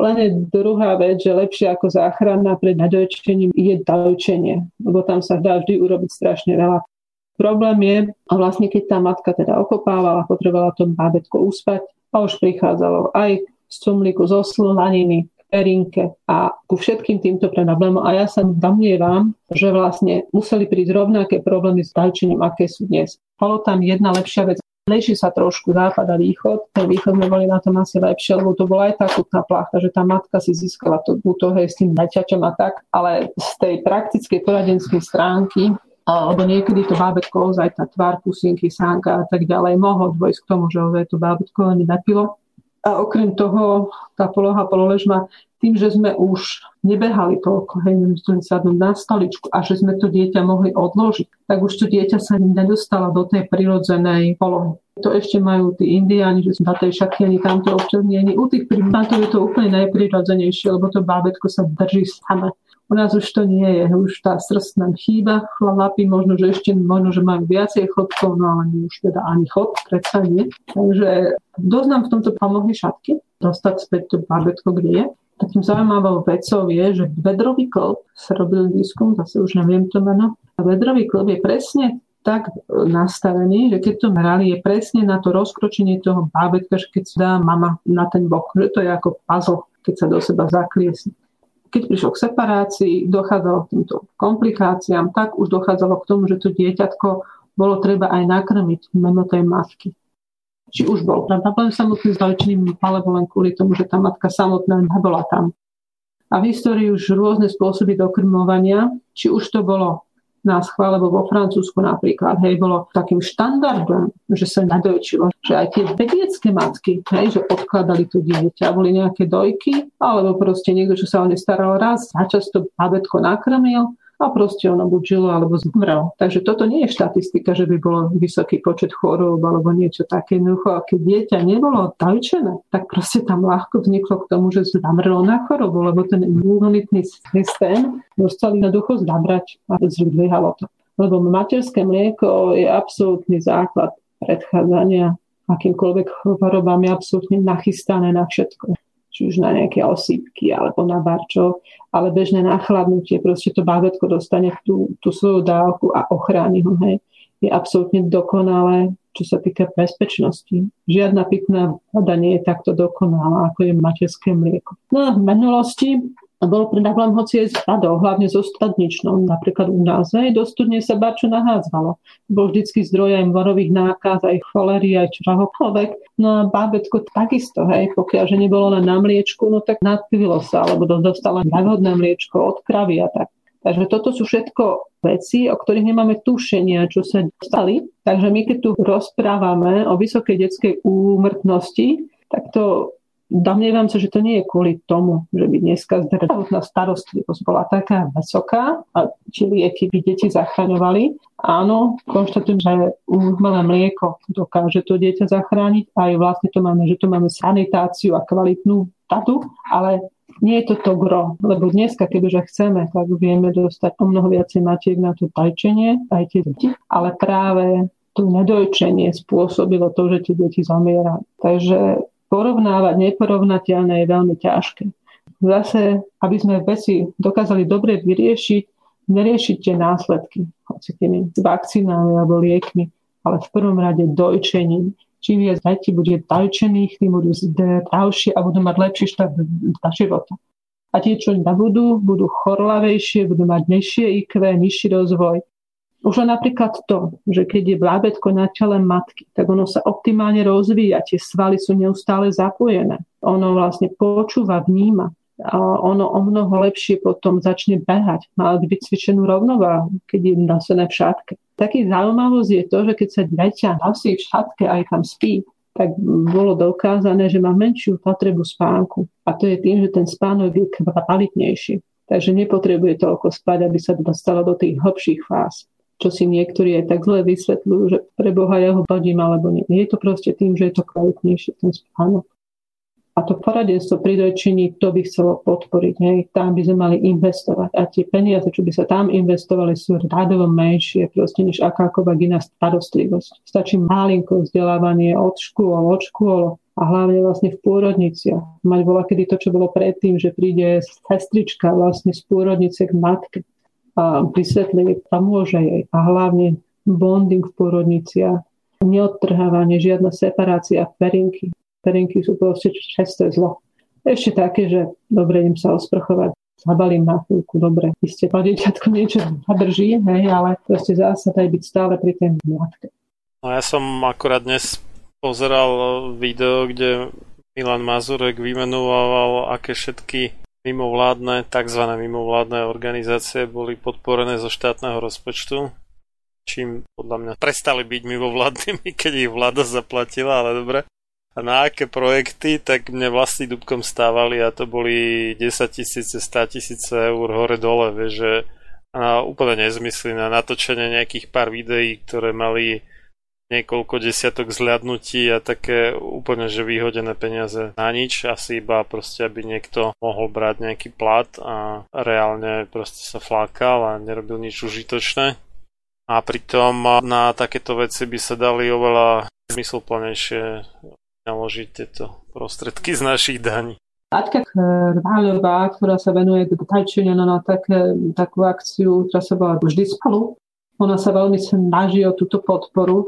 Len je druhá vec, že lepšie ako záchrana pred nadojčením je dojčenie, lebo tam sa dá vždy urobiť strašne veľa. Problém je, a vlastne keď tá matka teda okopávala, potrebovala to bábetko uspať a už prichádzalo aj z cumlíku, zo slaniny, perinke a ku všetkým týmto problémom. A ja sa domnievam, že vlastne museli prísť rovnaké problémy s dajčením, aké sú dnes. Bolo tam jedna lepšia vec, Leží sa trošku západ a východ. Ten východ sme boli na tom asi lepšie, lebo to bola aj tá kutná plachta, že tá matka si získala to, to hej, s tým najťaťom a tak, ale z tej praktickej poradenskej stránky alebo niekedy to bábetko, ozaj tá tvár pusinky, sánka a tak ďalej, mohol dôjsť k tomu, že ozaj to bábetko ani napilo. A okrem toho, tá poloha pololežma tým, že sme už nebehali toľko, hej, museli sadnúť na stoličku a že sme to dieťa mohli odložiť, tak už to dieťa sa nedostalo do tej prirodzenej polohy. To ešte majú tí indiáni, že na tej šatky ani tamto občas nie. U tých primátov je to úplne najprirodzenejšie, lebo to bábetko sa drží same. U nás už to nie je, už tá srst nám chýba, chlapy možno, že ešte možno, že majú viacej chodkov, no ale už teda ani chod, predsa nie. Takže dosť nám v tomto pomohli šatky, dostať späť to bábetko, kde je. Takým zaujímavou vecou je, že vedrový klb sa robil výskum, zase už neviem to meno, a vedrový klb je presne tak nastavený, že keď to merali, je presne na to rozkročenie toho bábetka, že keď sa dá mama na ten bok, že to je ako puzzle, keď sa do seba zakliesne. Keď prišlo k separácii, dochádzalo k týmto komplikáciám, tak už dochádzalo k tomu, že to dieťatko bolo treba aj nakrmiť mimo tej matky či už bol pravdepodobne samotný zlečený, alebo len kvôli tomu, že tá matka samotná nebola tam. A v histórii už rôzne spôsoby dokrmovania, či už to bolo na schvál, lebo vo Francúzsku napríklad, hej, bolo takým štandardom, že sa nadojčilo, že aj tie vediecké matky, hej, že odkladali to dieťa, boli nejaké dojky, alebo proste niekto, čo sa o ne staral raz, často babetko nakrmil a proste ono buď žilo alebo zomrel. Takže toto nie je štatistika, že by bolo vysoký počet chorób alebo niečo také. Jednoducho, a keď dieťa nebolo tajčené, tak proste tam ľahko vzniklo k tomu, že zamrelo na chorobu, lebo ten imunitný systém dostali jednoducho zabrať a zdvihalo to. Lebo materské mlieko je absolútny základ predchádzania akýmkoľvek chorobám je absolútne nachystané na všetko či už na nejaké osýpky alebo na barčo, ale bežné nachladnutie, proste to bábetko dostane tú, tú svoju dávku a ochráni ho. Hej. Je absolútne dokonalé, čo sa týka bezpečnosti. Žiadna pitná voda nie je takto dokonalá, ako je materské mlieko. No v minulosti bolo pre problém hoci aj s vodou, hlavne so stradničnou. Napríklad u nás aj do studne sa barčo nahádzalo. Bol vždycky zdroj aj morových nákaz, aj cholery, aj čohokoľvek. No a bábetko takisto, hej, pokiaľ že nebolo len na mliečku, no tak nadpivilo sa, alebo dostala nevhodné mliečko od kravy a tak. Takže toto sú všetko veci, o ktorých nemáme tušenia, čo sa stali. Takže my keď tu rozprávame o vysokej detskej úmrtnosti, tak to Domnievam sa, že to nie je kvôli tomu, že by dneska zdravotná starostlivosť bola taká vysoká a či lieky by deti zachraňovali. Áno, konštatujem, že umelé mlieko dokáže to dieťa zachrániť aj vlastne to máme, že tu máme sanitáciu a kvalitnú tatu, ale nie je to to gro, lebo dneska, kebyže chceme, tak vieme dostať o mnoho viacej matiek na to tajčenie, aj tie deti, ale práve to nedojčenie spôsobilo to, že tie deti zomierajú. Takže porovnávať neporovnateľné je veľmi ťažké. Zase, aby sme veci dokázali dobre vyriešiť, neriešiť tie následky, hoci tými vakcínami alebo liekmi, ale v prvom rade dojčením. Čím viac detí bude dojčených, tým budú zdravšie a budú mať lepší štát života. A tie, čo nebudú, budú chorlavejšie, budú mať nižšie IQ, nižší rozvoj už len napríklad to, že keď je blábetko na tele matky, tak ono sa optimálne rozvíja, tie svaly sú neustále zapojené. Ono vlastne počúva, vníma. A ono o mnoho lepšie potom začne behať. Má vycvičenú rovnováhu, keď je nosené v šatke. Taký zaujímavosť je to, že keď sa dieťa nosí v šatke aj tam spí, tak bolo dokázané, že má menšiu potrebu spánku. A to je tým, že ten spánok je kvalitnejší. Takže nepotrebuje toľko spať, aby sa dostalo do tých hlbších fáz čo si niektorí aj tak zle vysvetľujú, že pre Boha ja ho badím alebo nie. Je to proste tým, že je to kvalitnejšie ten spánok. A to poradenstvo pri dojčení, to by chcelo podporiť. Hej. Tam by sme mali investovať. A tie peniaze, čo by sa tam investovali, sú radovo menšie proste, než akákoľvek iná starostlivosť. Stačí malinko vzdelávanie od škôl, od škôl a hlavne vlastne v pôrodniciach. Mať bola kedy to, čo bolo predtým, že príde sestrička vlastne z pôrodnice k matke a vysvetlenie pomôže jej a hlavne bonding v porodniciach, neodtrhávanie, žiadna separácia perinky. Perinky sú proste česté zlo. Ešte také, že dobre idem sa osprchovať, zabalím na chvíľku, dobre, vy ste po dieťatku niečo zadrží, hej, ale proste zásada je byť stále pri tej matke. No ja som akorát dnes pozeral video, kde Milan Mazurek vymenoval, aké všetky mimovládne, tzv. mimovládne organizácie boli podporené zo štátneho rozpočtu, čím podľa mňa prestali byť mimovládnymi, keď ich vláda zaplatila, ale dobre. A na aké projekty, tak mne vlastní dúbkom stávali a to boli 10 tisíce, 100 tisíce eur hore-dole, vieš, že a úplne nezmysly na natočenie nejakých pár videí, ktoré mali niekoľko desiatok zľadnutí a také úplne že vyhodené peniaze na nič, asi iba proste, aby niekto mohol brať nejaký plat a reálne proste sa flákal a nerobil nič užitočné. A pritom na takéto veci by sa dali oveľa zmysluplnejšie naložiť tieto prostredky z našich daní. Aťka Kráľová, ktorá sa venuje tajčeniu na také, takú akciu, ktorá sa volá Vždy spolu, ona sa veľmi snaží o túto podporu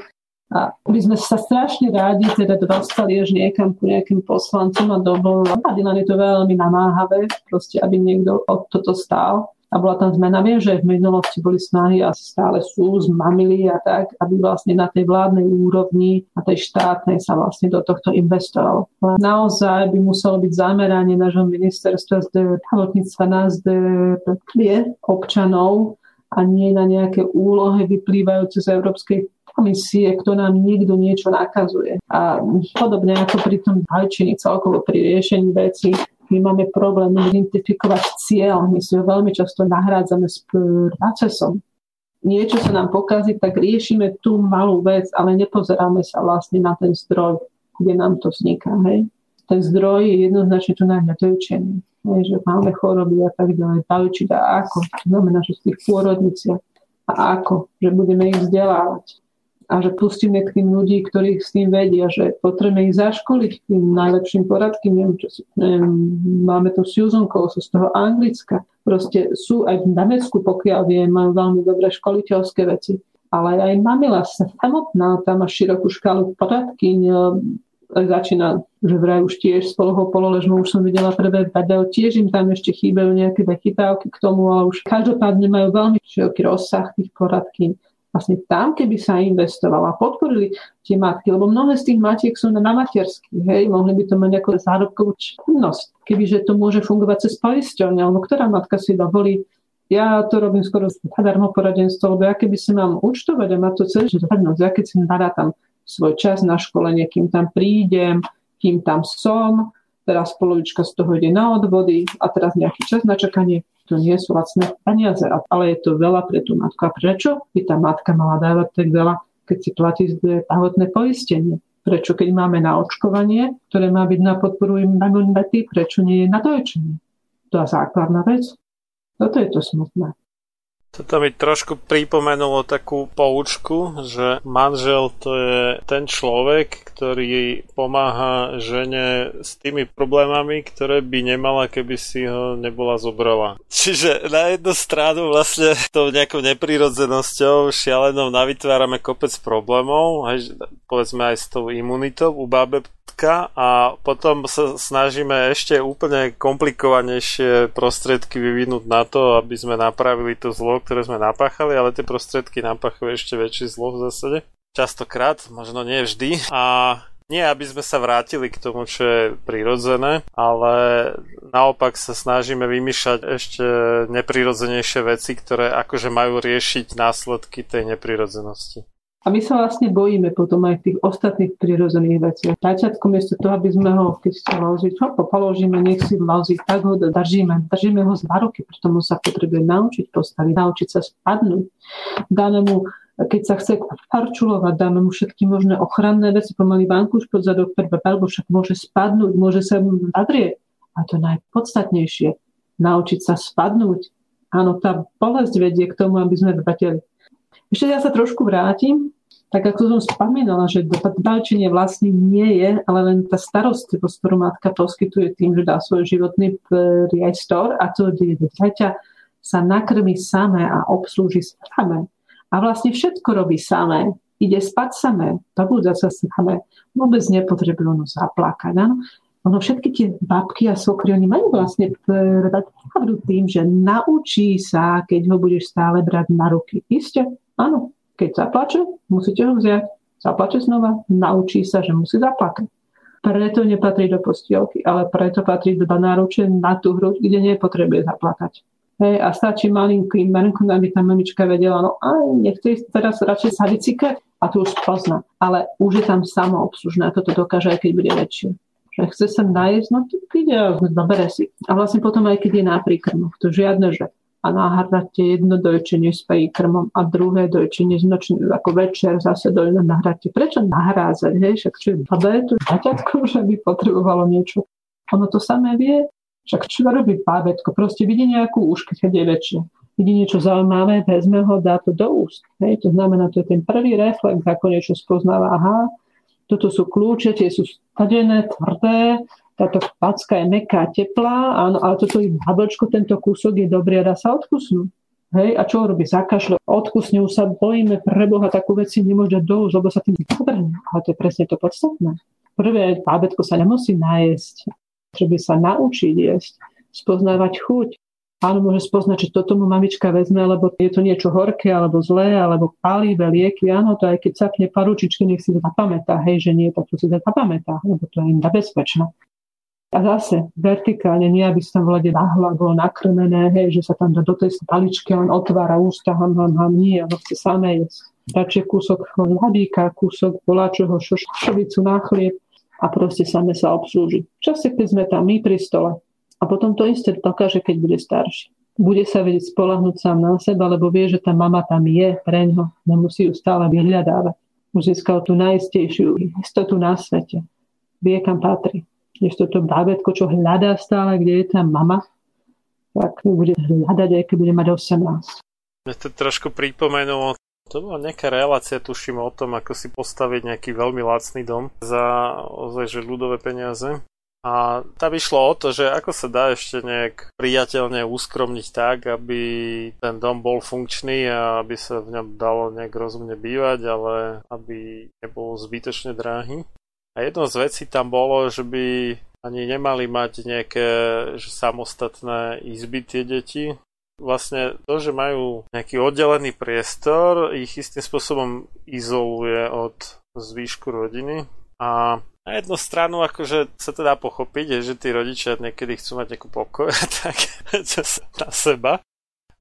a by sme sa strašne rádi teda dostali až niekam ku nejakým poslancom a domov. A len je to veľmi namáhavé, proste, aby niekto od toto stál. A bola tam zmena. Viem, že v minulosti boli snahy a stále sú z mamily a tak, aby vlastne na tej vládnej úrovni, na tej štátnej sa vlastne do tohto investovalo. Naozaj by muselo byť zameranie nášho ministerstva zdravotníctva na zdravie občanov a nie na nejaké úlohy vyplývajúce z Európskej komisie, kto nám niekto niečo nakazuje. A podobne ako pri tom hajčení celkovo pri riešení veci, my máme problém identifikovať cieľ. My si ho veľmi často nahrádzame s procesom. Niečo sa nám pokazí, tak riešime tú malú vec, ale nepozeráme sa vlastne na ten zdroj, kde nám to vzniká. Hej? Ten zdroj je jednoznačne tu na nedojčený. že máme choroby a tak ďalej. Dojčiť a ako? To znamená, že v tých pôrodniciach a ako? Že budeme ich vzdelávať a že pustíme k tým ľudí, ktorých s tým vedia, že potrebujeme ich zaškoliť tým najlepším poradkým. Neviem, čo neviem, máme tu Susan Cole, z toho Anglicka. Proste sú aj v Nemecku, pokiaľ viem, majú veľmi dobré školiteľské veci. Ale aj Mamila sa samotná, tam má širokú škálu poradkyň, začína, že vraj už tiež s polohou pololežnou už som videla prvé video, tiež im tam ešte chýbajú nejaké chytávky k tomu, ale už každopádne majú veľmi široký rozsah tých poradky. Vlastne tam, keby sa investovalo a podporili tie matky, lebo mnohé z tých matiek sú na materských, hej, mohli by to mať ako zárobkovú činnosť, kebyže to môže fungovať cez poisťovne, alebo ktorá matka si dovolí. Ja to robím skoro zadarmo poradenstvo, lebo ja keby si mám účtovať a mať to celé zradnosť, ja keď si nadátam svoj čas na školenie, kým tam prídem, kým tam som, teraz polovička z toho ide na odvody a teraz nejaký čas na čakanie, to nie sú lacné peniaze, ale je to veľa pre tú matku. A prečo by tá matka mala dávať tak veľa, keď si platí zdravotné poistenie? Prečo, keď máme na očkovanie, ktoré má byť na podporu imunity, prečo nie je na dojčenie? To je základná vec. Toto je to smutné. Toto mi trošku pripomenulo takú poučku, že manžel to je ten človek, ktorý pomáha žene s tými problémami, ktoré by nemala, keby si ho nebola zobrala. Čiže na jednu stranu vlastne tou nejakou neprirodzenosťou šialenou navytvárame kopec problémov, aj, povedzme aj s tou imunitou u bábe a potom sa snažíme ešte úplne komplikovanejšie prostriedky vyvinúť na to, aby sme napravili to zlo, ktoré sme napáchali, ale tie prostriedky napáchajú ešte väčší zlo v zásade. Častokrát, možno nie vždy. A nie, aby sme sa vrátili k tomu, čo je prirodzené, ale naopak sa snažíme vymýšľať ešte neprirodzenejšie veci, ktoré akože majú riešiť následky tej neprirodzenosti. A my sa vlastne bojíme potom aj tých ostatných prirodzených vecí. Začiatko miesto toho, aby sme ho, keď chce loziť, ho položíme, nech si lozí, tak ho držíme. Držíme ho z ruky, preto mu sa potrebuje naučiť postaviť, naučiť sa spadnúť. Dáme mu keď sa chce farčulovať, dáme mu všetky možné ochranné veci, pomaly vankuš pod zadok, alebo však môže spadnúť, môže sa nadrieť. A to najpodstatnejšie, naučiť sa spadnúť. Áno, tá bolesť vedie k tomu, aby sme vratili ešte ja sa trošku vrátim, tak ako som spomínala, že dbajčenie vlastne nie je, ale len tá starostlivosť, ktorú matka poskytuje tým, že dá svoj životný priestor a to dieťa sa nakrmi samé a obslúži samé. A vlastne všetko robí samé. Ide spať samé, zabúdza sa samé. Vôbec nepotrebuje ono zaplakať. Áno? Ono všetky tie babky a sokry, oni majú vlastne pravdu tým, že naučí sa, keď ho budeš stále brať na ruky. Isté, Áno, keď zaplače, musíte ho vziať. Zaplače znova, naučí sa, že musí zaplakať. Preto nepatrí do postielky, ale preto patrí do náruče na tú hru, kde nepotrebuje zaplakať. Hej, a stačí malinký menku, aby tá mamička vedela, no aj nechce teraz radšej sa vycikať a tu už pozná. Ale už je tam samoobslužné a toto dokáže, aj keď bude väčšie. Že chce sa najesť, no to ide a zobere si. A vlastne potom aj keď je na príkrmoch, to žiadne, že a nahráte jedno dojčenie s príkrmom a druhé dojčenie s nočným, ako večer zase dojno nahráte. Prečo nahrázať, hej? Však čo je blbé, to baťatko, že by potrebovalo niečo. Ono to samé vie, však čo robí bábetko? Proste vidí nejakú úšky, keď je väčšie. Vidí niečo zaujímavé, vezme ho, dá to do úst. Hej? To znamená, to je ten prvý reflex, ako niečo spoznáva. Aha, toto sú kľúče, tie sú stadené, tvrdé, táto packa je meká, teplá, áno, ale toto je jablčko, tento kúsok je dobrý a dá sa odkusnúť. Hej, a čo robí? Zakašľa, odkusne, už sa bojíme pre Boha, takú veci nemôže dosť, lebo sa tým zabrne. Ale to je presne to podstatné. Prvé, bábetko sa nemusí najesť. Treba sa naučiť jesť, spoznávať chuť. Áno, môže spoznať, že toto mu mamička vezme, lebo je to niečo horké, alebo zlé, alebo palivé lieky. Áno, to aj keď sapne paručičky, nech si to zapamätá. Hej, že nie, tak to si to zapamätá, lebo to je nebezpečné. A zase vertikálne, nie aby tam vlade nahla bolo nakrmené, hej, že sa tam do tej staličky len otvára ústa, ham, ham, ham, nie, ono chce samé jesť. Radšej kúsok hladíka, kúsok boláčoho šošovicu na chlieb a proste same sa obslúži. Časie, keď sme tam my pri stole. A potom to isté dokáže, keď bude starší. Bude sa vedieť spolahnúť sám na seba, lebo vie, že tá mama tam je pre ňo. Nemusí ju stále vyhľadávať. Už získal tú najistejšiu istotu na svete. Vie, kam patrí než toto bábetko, čo hľadá stále, kde je tá mama, tak bude hľadať, aj keď bude mať 18. Mne to trošku pripomenulo to bola nejaká relácia, tuším o tom, ako si postaviť nejaký veľmi lacný dom za ozaj, že ľudové peniaze. A tam išlo o to, že ako sa dá ešte nejak priateľne uskromniť tak, aby ten dom bol funkčný a aby sa v ňom dalo nejak rozumne bývať, ale aby nebol zbytočne drahý. A jednou z vecí tam bolo, že by ani nemali mať nejaké že samostatné izby tie deti. Vlastne to, že majú nejaký oddelený priestor, ich istým spôsobom izoluje od zvýšku rodiny. A na jednu stranu akože sa to dá pochopiť, že tí rodičia niekedy chcú mať nejakú pokoj, tak na seba.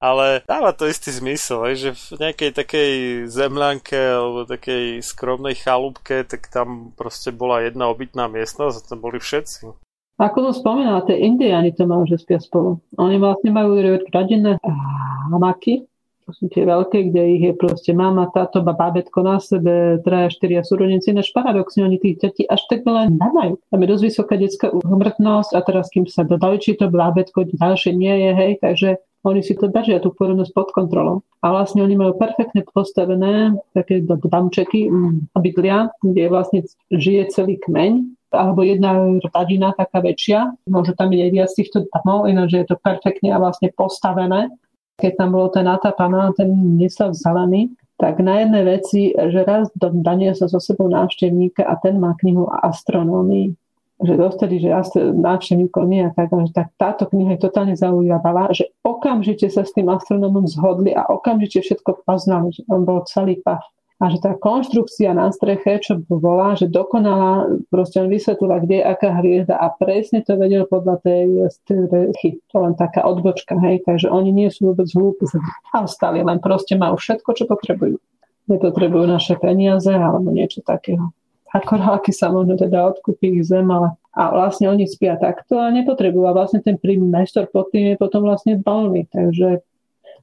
Ale dáva to istý zmysel, že v nejakej takej zemľanke alebo takej skromnej chalúbke, tak tam proste bola jedna obytná miestnosť a tam boli všetci. Ako som spomínala, tie indiáni to majú, že spia spolu. Oni vlastne majú rodinné hamaky, to sú tie veľké, kde ich je proste mama, táto, babetko na sebe, traja, štyria súrodenci. Ináč paradoxne oni tých detí až tak veľa nemajú. Tam je dosť vysoká detská umrtnosť a teraz kým sa dodajú, či to bábetko ďalšie nie je, hej, takže oni si to držia, tú porodnosť pod kontrolou. A vlastne oni majú perfektne postavené také damčeky, mm, bydlia, kde vlastne žije celý kmeň alebo jedna rodina taká väčšia, môže tam byť aj viac týchto domov, ináč je to perfektne a vlastne postavené. Keď tam bolo ten Atapana, ten neslav zelený, tak na jednej veci, že raz dania sa so sebou návštevníka a ten má knihu o astronómii že dostali, že návštevníkov nie a tak, že tak táto kniha je totálne zaujímavá, že okamžite sa s tým astronomom zhodli a okamžite všetko poznali, že on bol celý pach. A že tá konštrukcia na streche, čo bola, že dokonala, proste on vysvetlila, kde je aká hviezda a presne to vedel podľa tej strechy. To len taká odbočka, hej, takže oni nie sú vôbec hlúpi a ostali, len proste majú všetko, čo potrebujú. Nepotrebujú naše peniaze alebo niečo takého akoráky sa možno teda odkúpi ich zem, ale a vlastne oni spia takto a nepotrebujú. A vlastne ten priestor pod tým je potom vlastne balný. Takže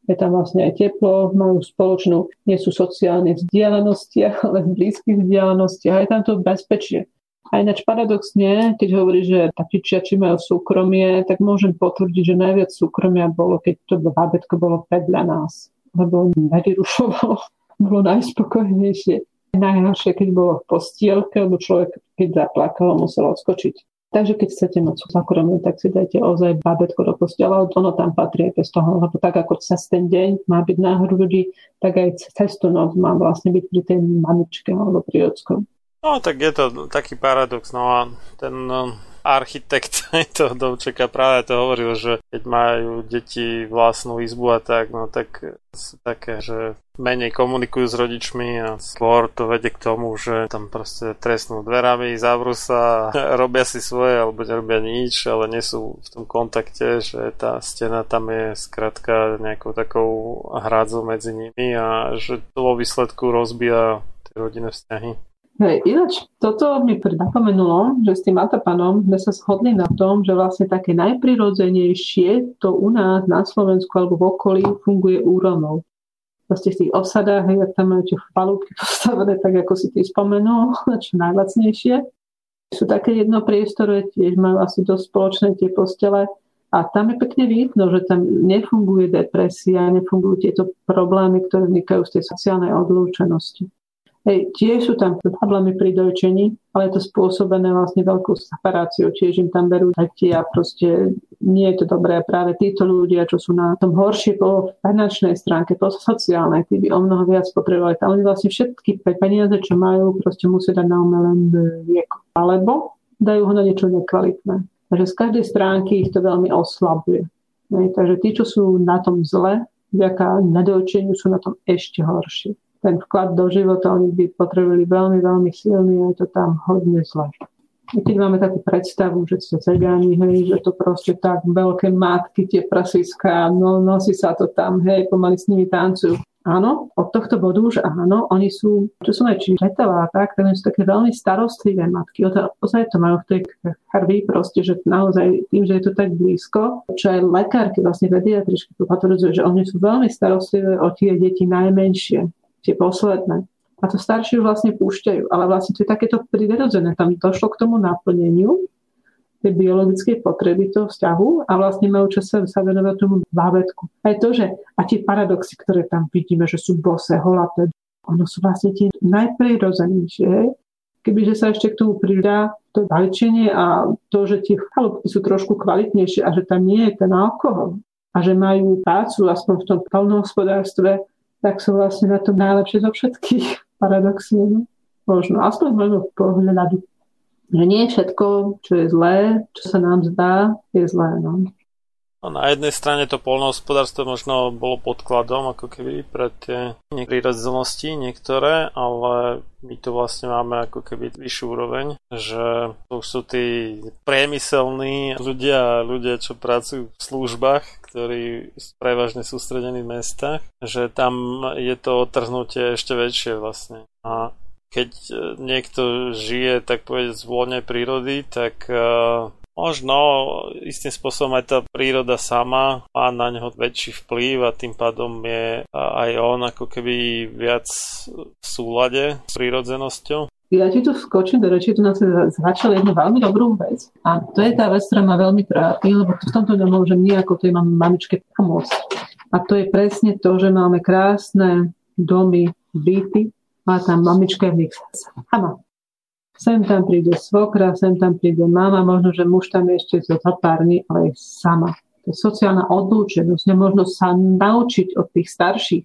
je tam vlastne aj teplo, majú spoločnú, nie sú sociálne vzdialenosti, ale v blízkych vzdialenosti a je tam to bezpečie. A ináč paradoxne, keď hovorí, že tačičiači majú súkromie, tak môžem potvrdiť, že najviac súkromia bolo, keď to bábetko bolo vedľa nás. Lebo nevyrušovalo, bolo najspokojnejšie. Najhoršie, keď bolo v postielke, lebo človek, keď zaplakal, musel odskočiť. Takže keď chcete mať súkromie, tak si dajte ozaj babetko do postela, ono tam patrí aj bez toho, lebo tak ako cez ten deň má byť na hrudi, tak aj cez tú noc má vlastne byť pri tej mamičke alebo pri ocku. No tak je to taký paradox, no a ten no, architekt toho domčeka práve to hovoril, že keď majú deti vlastnú izbu a tak, no tak sú také, že menej komunikujú s rodičmi a skôr to vedie k tomu, že tam proste trestnú dverami, zavrú sa, robia si svoje alebo nerobia nič, ale nie sú v tom kontakte, že tá stena tam je skratka nejakou takou hrádzou medzi nimi a že to vo výsledku rozbíja tie rodinné vzťahy. Hej, ináč, toto mi napomenulo, že s tým Atapanom sme sa shodli na tom, že vlastne také najprirodzenejšie to u nás na Slovensku alebo v okolí funguje úrovnou. Vlastne v tých osadách, hej, ak tam majú tie palúky postavené, tak ako si ty spomenul, čo najlacnejšie. Sú také jedno priestore, tiež majú asi dosť spoločné tie postele, a tam je pekne vidno, že tam nefunguje depresia, nefungujú tieto problémy, ktoré vznikajú z tej sociálnej odlúčenosti. Hej, tiež sú tam problémy pri dojčení, ale je to spôsobené vlastne veľkou separáciou. Tiež im tam berú deti a proste nie je to dobré. Práve títo ľudia, čo sú na tom horšie po finančnej stránke, po sociálnej, tí by o mnoho viac potrebovali. Ale oni vlastne všetky peniaze, čo majú, proste musia dať na umelé lieko. Alebo dajú ho na niečo nekvalitné. Takže z každej stránky ich to veľmi oslabuje. Hej, takže tí, čo sú na tom zle, vďaka nedojčeniu sú na tom ešte horšie ten vklad do života oni by potrebovali veľmi, veľmi silný a je to tam hodne zle. Keď máme takú predstavu, že sa cegáni, hej, že to proste tak veľké matky, tie prasiská, no, nosí sa to tam, hej, pomaly s nimi tancujú. Áno, od tohto bodu už áno, oni sú, čo sú aj čitavá, tak, tak sú také veľmi starostlivé matky. To, ozaj to majú v tej krvi proste, že naozaj tým, že je to tak blízko, čo aj lekárky, vlastne pediatričky potvrdzujú, že oni sú veľmi starostlivé o tie deti najmenšie tie posledné. A to staršie už vlastne púšťajú. Ale vlastne to je takéto prirodzené. Tam došlo k tomu naplneniu tej biologickej potreby toho vzťahu a vlastne majú čas sa, venovať tomu bábetku. Aj to, že a tie paradoxy, ktoré tam vidíme, že sú bose, holaté, ono sú vlastne tie najprirodzenejšie. Kebyže sa ešte k tomu pridá to vajčenie a to, že tie chalupky sú trošku kvalitnejšie a že tam nie je ten alkohol a že majú prácu aspoň v tom polnohospodárstve, tak sú vlastne na tom najlepšie zo všetkých, paradoxne. No. Možno, aspoň možno pohľadu. Že nie všetko, čo je zlé, čo sa nám zdá, je zlé. No. No, na jednej strane to polnohospodárstvo možno bolo podkladom ako keby pre tie prírodzenosti niektoré, ale my tu vlastne máme ako keby vyššiu úroveň, že to sú tí priemyselní ľudia, ľudia, čo pracujú v službách, ktorí sú prevažne sústredení v mestách, že tam je to otrhnutie ešte väčšie vlastne. A keď niekto žije, tak povedať, z voľnej prírody, tak uh, Možno istým spôsobom aj tá príroda sama má na neho väčší vplyv a tým pádom je aj on ako keby viac v súlade s prírodzenosťou. Ja ti tu skočím do reči, tu nás začal jednu veľmi dobrú vec. A to je tá vec, ktorá ma veľmi trápi, lebo v tomto nemôžem nejako tej mám mamičke pomôcť. A to je presne to, že máme krásne domy, byty, má tam mamička v nich sama Sem tam príde svokra, sem tam príde mama, možno, že muž tam ešte zo zapárny, ale je sama. To je sociálna odlúčenosť, nemožno sa naučiť od tých starších.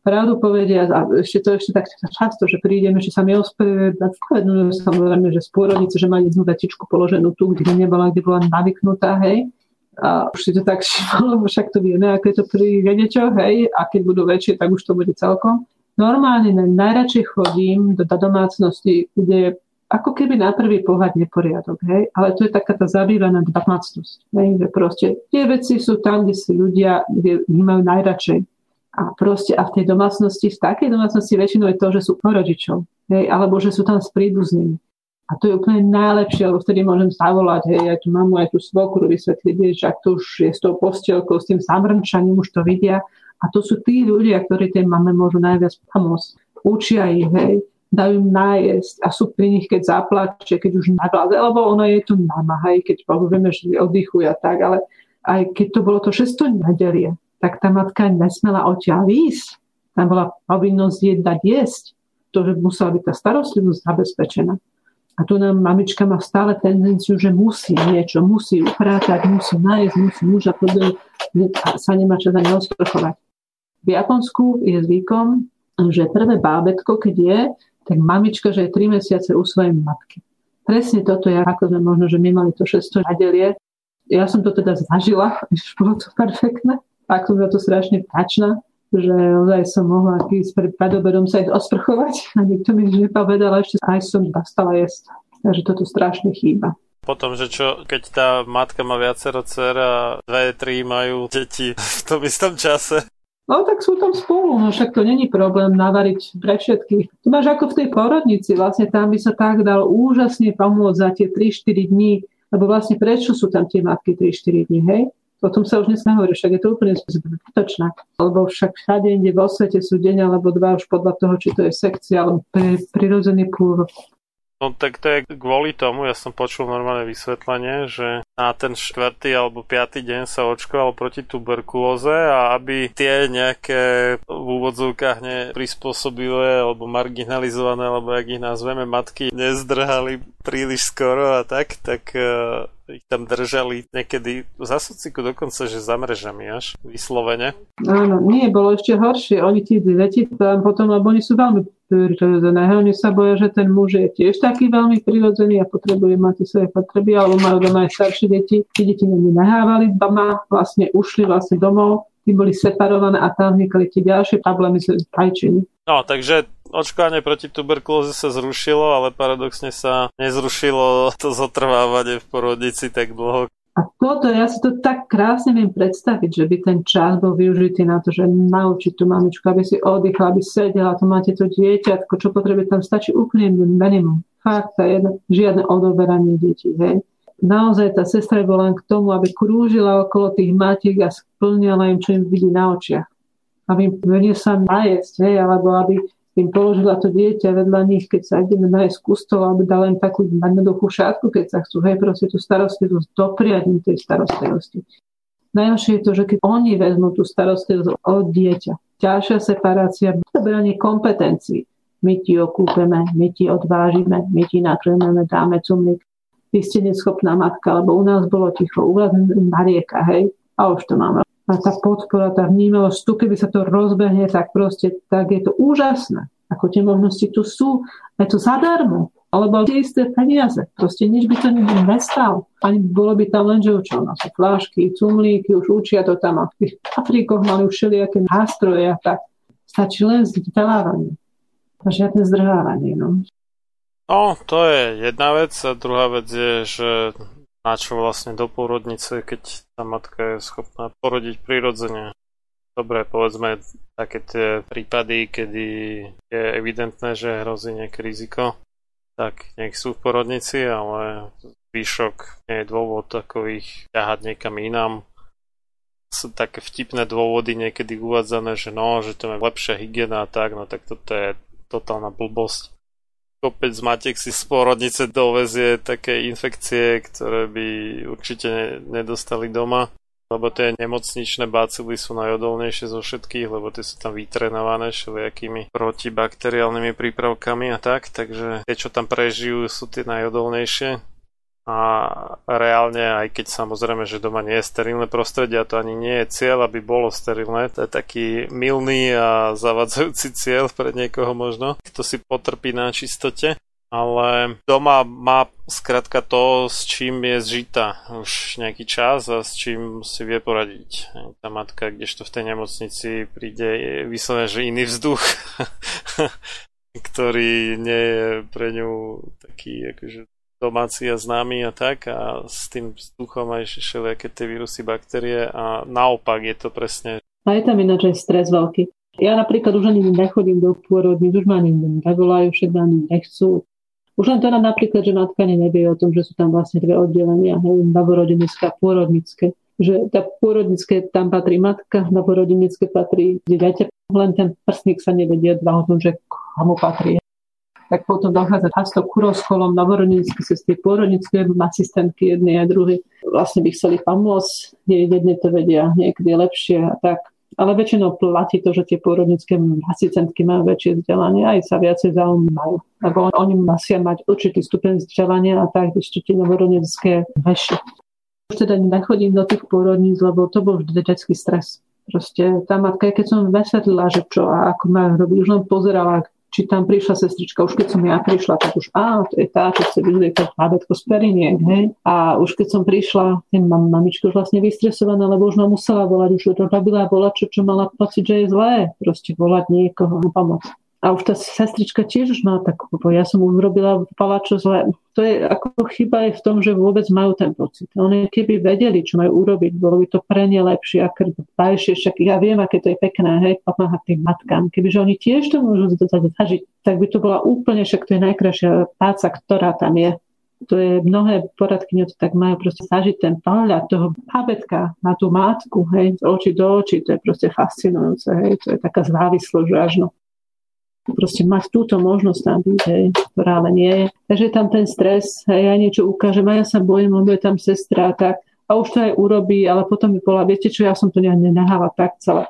Pravdu povedia, a ešte to ešte tak často, že prídeme, že sa mi ospravedlňujú samozrejme, že z pôrodnice, že má jednu vetičku položenú tu, kde nebola, kde bola navyknutá, hej. A už si to tak všimlo, však to vieme, aké to príde čo, hej, a keď budú väčšie, tak už to bude celkom. Normálne najradšej chodím do domácnosti, kde ako keby na prvý pohľad neporiadok, hej? ale to je taká tá zabývaná domácnosť, hej? že proste tie veci sú tam, kde si ľudia kde majú najradšej. A proste a v tej domácnosti, v takej domácnosti väčšinou je to, že sú rodičov, hej? alebo že sú tam s príbuznými. A to je úplne najlepšie, lebo vtedy môžem zavolať, hej, aj tú mamu, aj tú svokru vysvetliť, že ak to už je s tou postielkou, s tým zamrnčaním, už to vidia. A to sú tí ľudia, ktorí tej mame môžu najviac pomôcť. Učia ich, hej, dajú im nájsť a sú pri nich, keď zaplače, keď už navláze, lebo ono je mama, hej, keď povieme, že oddychuje a tak, ale aj keď to bolo to 600 nedelie, tak tá matka nesmela odtiaľ výjsť. Tam bola povinnosť jedať jesť. To, že musela byť tá starostlivosť zabezpečená. A tu nám mamička má stále tendenciu, že musí niečo, musí uprátať, musí nájsť, musí muža, sa nemá čas ani osprchovať. V Japonsku je zvykom, že prvé bábetko, keď je, tak mamička, že je 3 mesiace u svojej matky. Presne toto je, ako sme možno, že my mali to 600 nadelie. Ja som to teda zažila, už bolo to perfektné. Tak som za to strašne páčna, že ozaj som mohla ísť pred padobedom sa ísť osprchovať a nikto mi nič nepovedal, ešte aj som dostala jesť. Takže toto strašne chýba potom, že čo, keď tá matka má viacero dcer a dve, tri majú deti v tom istom čase. No tak sú tam spolu, no však to není problém navariť pre všetkých. Tu máš ako v tej porodnici, vlastne tam by sa tak dal úžasne pomôcť za tie 3-4 dní, lebo vlastne prečo sú tam tie matky 3-4 dní, hej? O tom sa už nesmie hovoriť, však je to úplne zbytočné. Lebo však všade inde vo svete sú deň alebo dva už podľa toho, či to je sekcia alebo prirodzený pôrod. No tak to je kvôli tomu, ja som počul normálne vysvetlenie, že na ten štvrtý alebo piatý deň sa očkoval proti tuberkulóze a aby tie nejaké v úvodzovkách neprispôsobilé alebo marginalizované, alebo jak ich nazveme, matky nezdrhali príliš skoro a tak, tak uh, ich tam držali niekedy za sociku dokonca, že za mrežami až vyslovene. Áno, nie, bolo ešte horšie. Oni tí deti tam potom, lebo oni sú veľmi prirodzené. Oni sa boja, že ten muž je tiež taký veľmi prirodzený a potrebuje mať svoje potreby, alebo majú doma aj staršie deti. Tí deti nehávali doma, vlastne ušli vlastne domov, tí boli separované a tam vznikali tie ďalšie problémy s fajčením. No, takže očkovanie proti tuberkulóze sa zrušilo, ale paradoxne sa nezrušilo to zotrvávanie v porodnici tak dlho. A toto, ja si to tak krásne viem predstaviť, že by ten čas bol využitý na to, že naučiť tú mamičku, aby si oddychla, aby sedela, to máte to dieťa, čo potrebuje, tam stačí úplne minimum. Fakt, jedno, žiadne odoberanie detí, hej. Naozaj tá sestra bola len k tomu, aby krúžila okolo tých matiek a splňala im, čo im vidí na očiach. Aby im sa najesť, hej, alebo aby im položila to dieťa vedľa nich, keď sa ideme nájsť kustol, alebo dala im takú jednoduchú šátku, keď sa chcú, hej, proste tú starostlivosť dopriať im tej starostlivosti. Najhoršie je to, že keď oni vezmú tú starostlivosť od dieťa, ťažšia separácia, zaberanie kompetencií. My ti okúpeme, my ti odvážime, my ti nakrmeme, dáme cumlik. Vy ste neschopná matka, lebo u nás bolo ticho, u vás narieka, hej, a už to máme a tá podpora, tá vnímavosť, tu keby sa to rozbehne, tak proste, tak je to úžasné. Ako tie možnosti tu sú, je to zadarmo. alebo tie isté peniaze. Proste nič by to nestal. Ani bolo by tam len, že čo, no, sú flášky, cumlíky, už učia to tam a v tých Afrikoch mali už všelijaké nástroje a tak. Stačí len vzdelávanie. A žiadne zdrhávanie. No. no, to je jedna vec a druhá vec je, že na čo vlastne do pôrodnice, keď tá matka je schopná porodiť prirodzene. Dobre, povedzme také tie prípady, kedy je evidentné, že hrozí nejaké riziko, tak nech sú v porodnici, ale zvyšok nie je dôvod takových ťahať niekam inám. Sú také vtipné dôvody niekedy uvádzané, že no, že to je lepšia hygiena a tak, no tak toto je totálna blbosť. Kopec z matiek si z porodnice dovezie také infekcie, ktoré by určite nedostali doma lebo tie nemocničné bacily sú najodolnejšie zo všetkých, lebo tie sú tam vytrenované všelijakými protibakteriálnymi prípravkami a tak, takže tie, čo tam prežijú, sú tie najodolnejšie. A reálne, aj keď samozrejme, že doma nie je sterilné prostredie a to ani nie je cieľ, aby bolo sterilné, to je taký milný a zavadzajúci cieľ pre niekoho možno, kto si potrpí na čistote ale doma má skrátka to, s čím je zžita už nejaký čas a s čím si vie poradiť. Tá matka, kdežto v tej nemocnici príde vyslovene, že iný vzduch, ktorý nie je pre ňu taký akože domáci a známy a tak a s tým vzduchom aj všelijaké tie vírusy, baktérie a naopak je to presne. A je tam ináč aj stres veľký. Ja napríklad už ani nechodím do pôrodní, už ma ani nevolajú, všetko ani nechcú. Už len to napríklad, že matka nevie o tom, že sú tam vlastne dve oddelenia, novorodenické a pôrodnické. Že tá pôrodnické tam patrí matka, novorodenické patrí dieťa, len ten prstník sa nevedie dva o tom, že komu patrí. Tak potom dochádza často ku rozcholom novorodenické sestry, pôrodnické asistentky jednej a druhej. Vlastne by chceli pomôcť, jedne to vedia niekedy lepšie a tak ale väčšinou platí to, že tie pôrodnické asistentky majú väčšie vzdelanie aj sa viacej zaujímajú. Lebo oni musia mať určitý stupeň vzdelania a tak ešte tie novorodnecké väššie. Už teda nechodím do tých pôrodníc, lebo to bol vždy detský stres. Proste tá matka, keď som vysvetlila, že čo a ako má robiť, už len pozerala, či tam prišla sestrička, už keď som ja prišla, tak už á, to je tá, čo chce vyzliekať bábetko z periniek, hej. A už keď som prišla, ten mam, mamička už vlastne vystresovaná, lebo už ma musela volať, už to robila volať, čo, čo mala pocit, že je zlé, proste volať niekoho na pomoc. A už tá sestrička tiež už má takú, ja som už robila palačo zle. To je ako chyba je v tom, že vôbec majú ten pocit. Oni keby vedeli, čo majú urobiť, bolo by to pre ne lepšie a krvajšie. Však ja viem, aké to je pekné, hej, pomáhať tým matkám. Kebyže oni tiež to môžu zažiť, tak by to bola úplne, však to je najkrajšia práca, ktorá tam je to je mnohé poradkyne to tak majú proste zažiť ten pohľad toho bábetka na tú matku, hej, z očí do očí, to je proste fascinujúce, hej, to je taká závislosť, že až no proste mať túto možnosť tam byť, hej, ktorá ale nie je. Takže tam ten stres, hej, ja niečo ukážem a ja sa bojím, lebo je tam sestra tak. A už to aj urobí, ale potom by bola, viete čo, ja som to nenahala tak celé.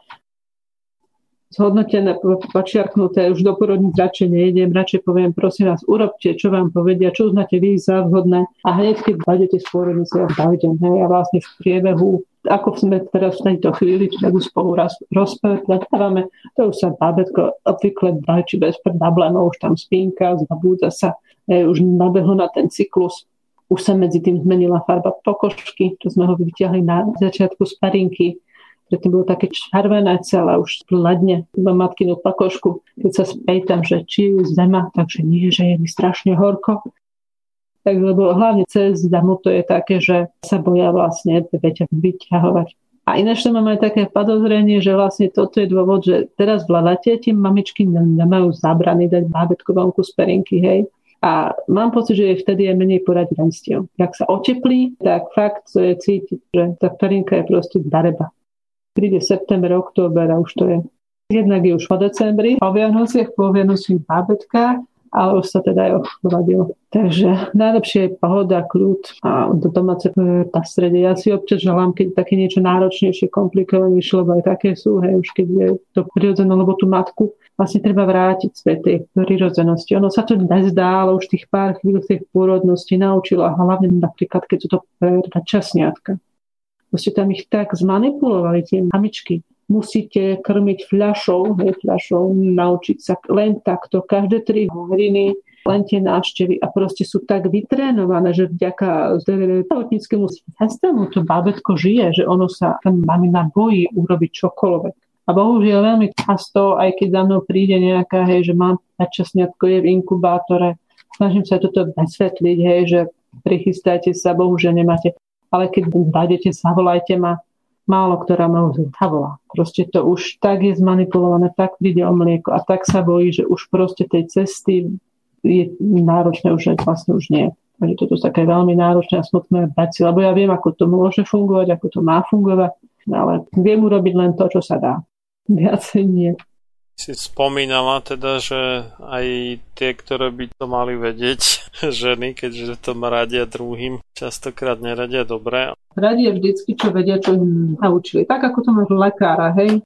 Zhodnotené, počiarknuté, už do porodníc radšej nejdem, radšej poviem, prosím vás, urobte, čo vám povedia, čo uznáte vy za vhodné. A hneď, keď budete z porodnice, ja hej, a vlastne v priebehu ako sme teraz v tejto chvíli, tak už spolu raz rozprávame, to už sa bábetko obvykle či bez problémov, už tam spínka, zabúda sa, e, už nabehlo na ten cyklus. Už sa medzi tým zmenila farba pokožky, to sme ho vyťahli na začiatku sparinky, predtým bolo také červené celé, už hladne iba matkinu pakošku. Keď sa spýtam, že či je zima, takže nie, že je mi strašne horko. Tak lebo hlavne cez zimu to je také, že sa boja vlastne dieťa vyťahovať. A ináč to mám aj také podozrenie, že vlastne toto je dôvod, že teraz v lavate tie mamičky nemajú zabrany dať bábetko vonku z perinky, hej. A mám pocit, že je vtedy je menej poradenstiev. Ak sa oteplí, tak fakt to je cítiť, že tá perinka je proste dareba príde september, október a už to je. Jednak je už po decembri, po Vianociach, po Vianociach bábetka, ale už sa teda aj ochladilo. Takže najlepšie je pohoda, kľud a do domáce prostredie. Ja si občas želám, keď také niečo náročnejšie, komplikovanejšie, lebo aj také sú, hej, už keď je to prirodzené, lebo tú matku vlastne treba vrátiť z tej prirodzenosti. Ono sa to nezdá, ale už tých pár chvíľ tej pôrodnosti naučila, hlavne napríklad, keď sú to časniatka. Proste tam ich tak zmanipulovali tie mamičky. Musíte krmiť fľašou, hej, fľašou, naučiť sa len takto, každé tri hodiny len tie návštevy a proste sú tak vytrénované, že vďaka zdravotníckému systému to bábetko žije, že ono sa, tam mamina bojí urobiť čokoľvek. A bohužiaľ veľmi často, aj keď za mnou príde nejaká, hej, že mám predčasniatko je v inkubátore, snažím sa toto vysvetliť, hej, že prichystajte sa, bohužiaľ nemáte. Ale keď dájdete, zavolajte ma, málo ktorá ma už zavolá. Proste to už tak je zmanipulované, tak príde o mlieko a tak sa bojí, že už proste tej cesty je náročné už vlastne už nie. Takže toto sú také veľmi náročné a smutné veci, lebo ja viem, ako to môže fungovať, ako to má fungovať, ale viem urobiť len to, čo sa dá viacej nie. Si spomínala teda, že aj tie, ktoré by to mali vedieť, ženy, keďže to radia druhým, častokrát neradia dobre. Radia vždycky, čo vedia, čo im naučili. Tak ako to máš lekára, hej?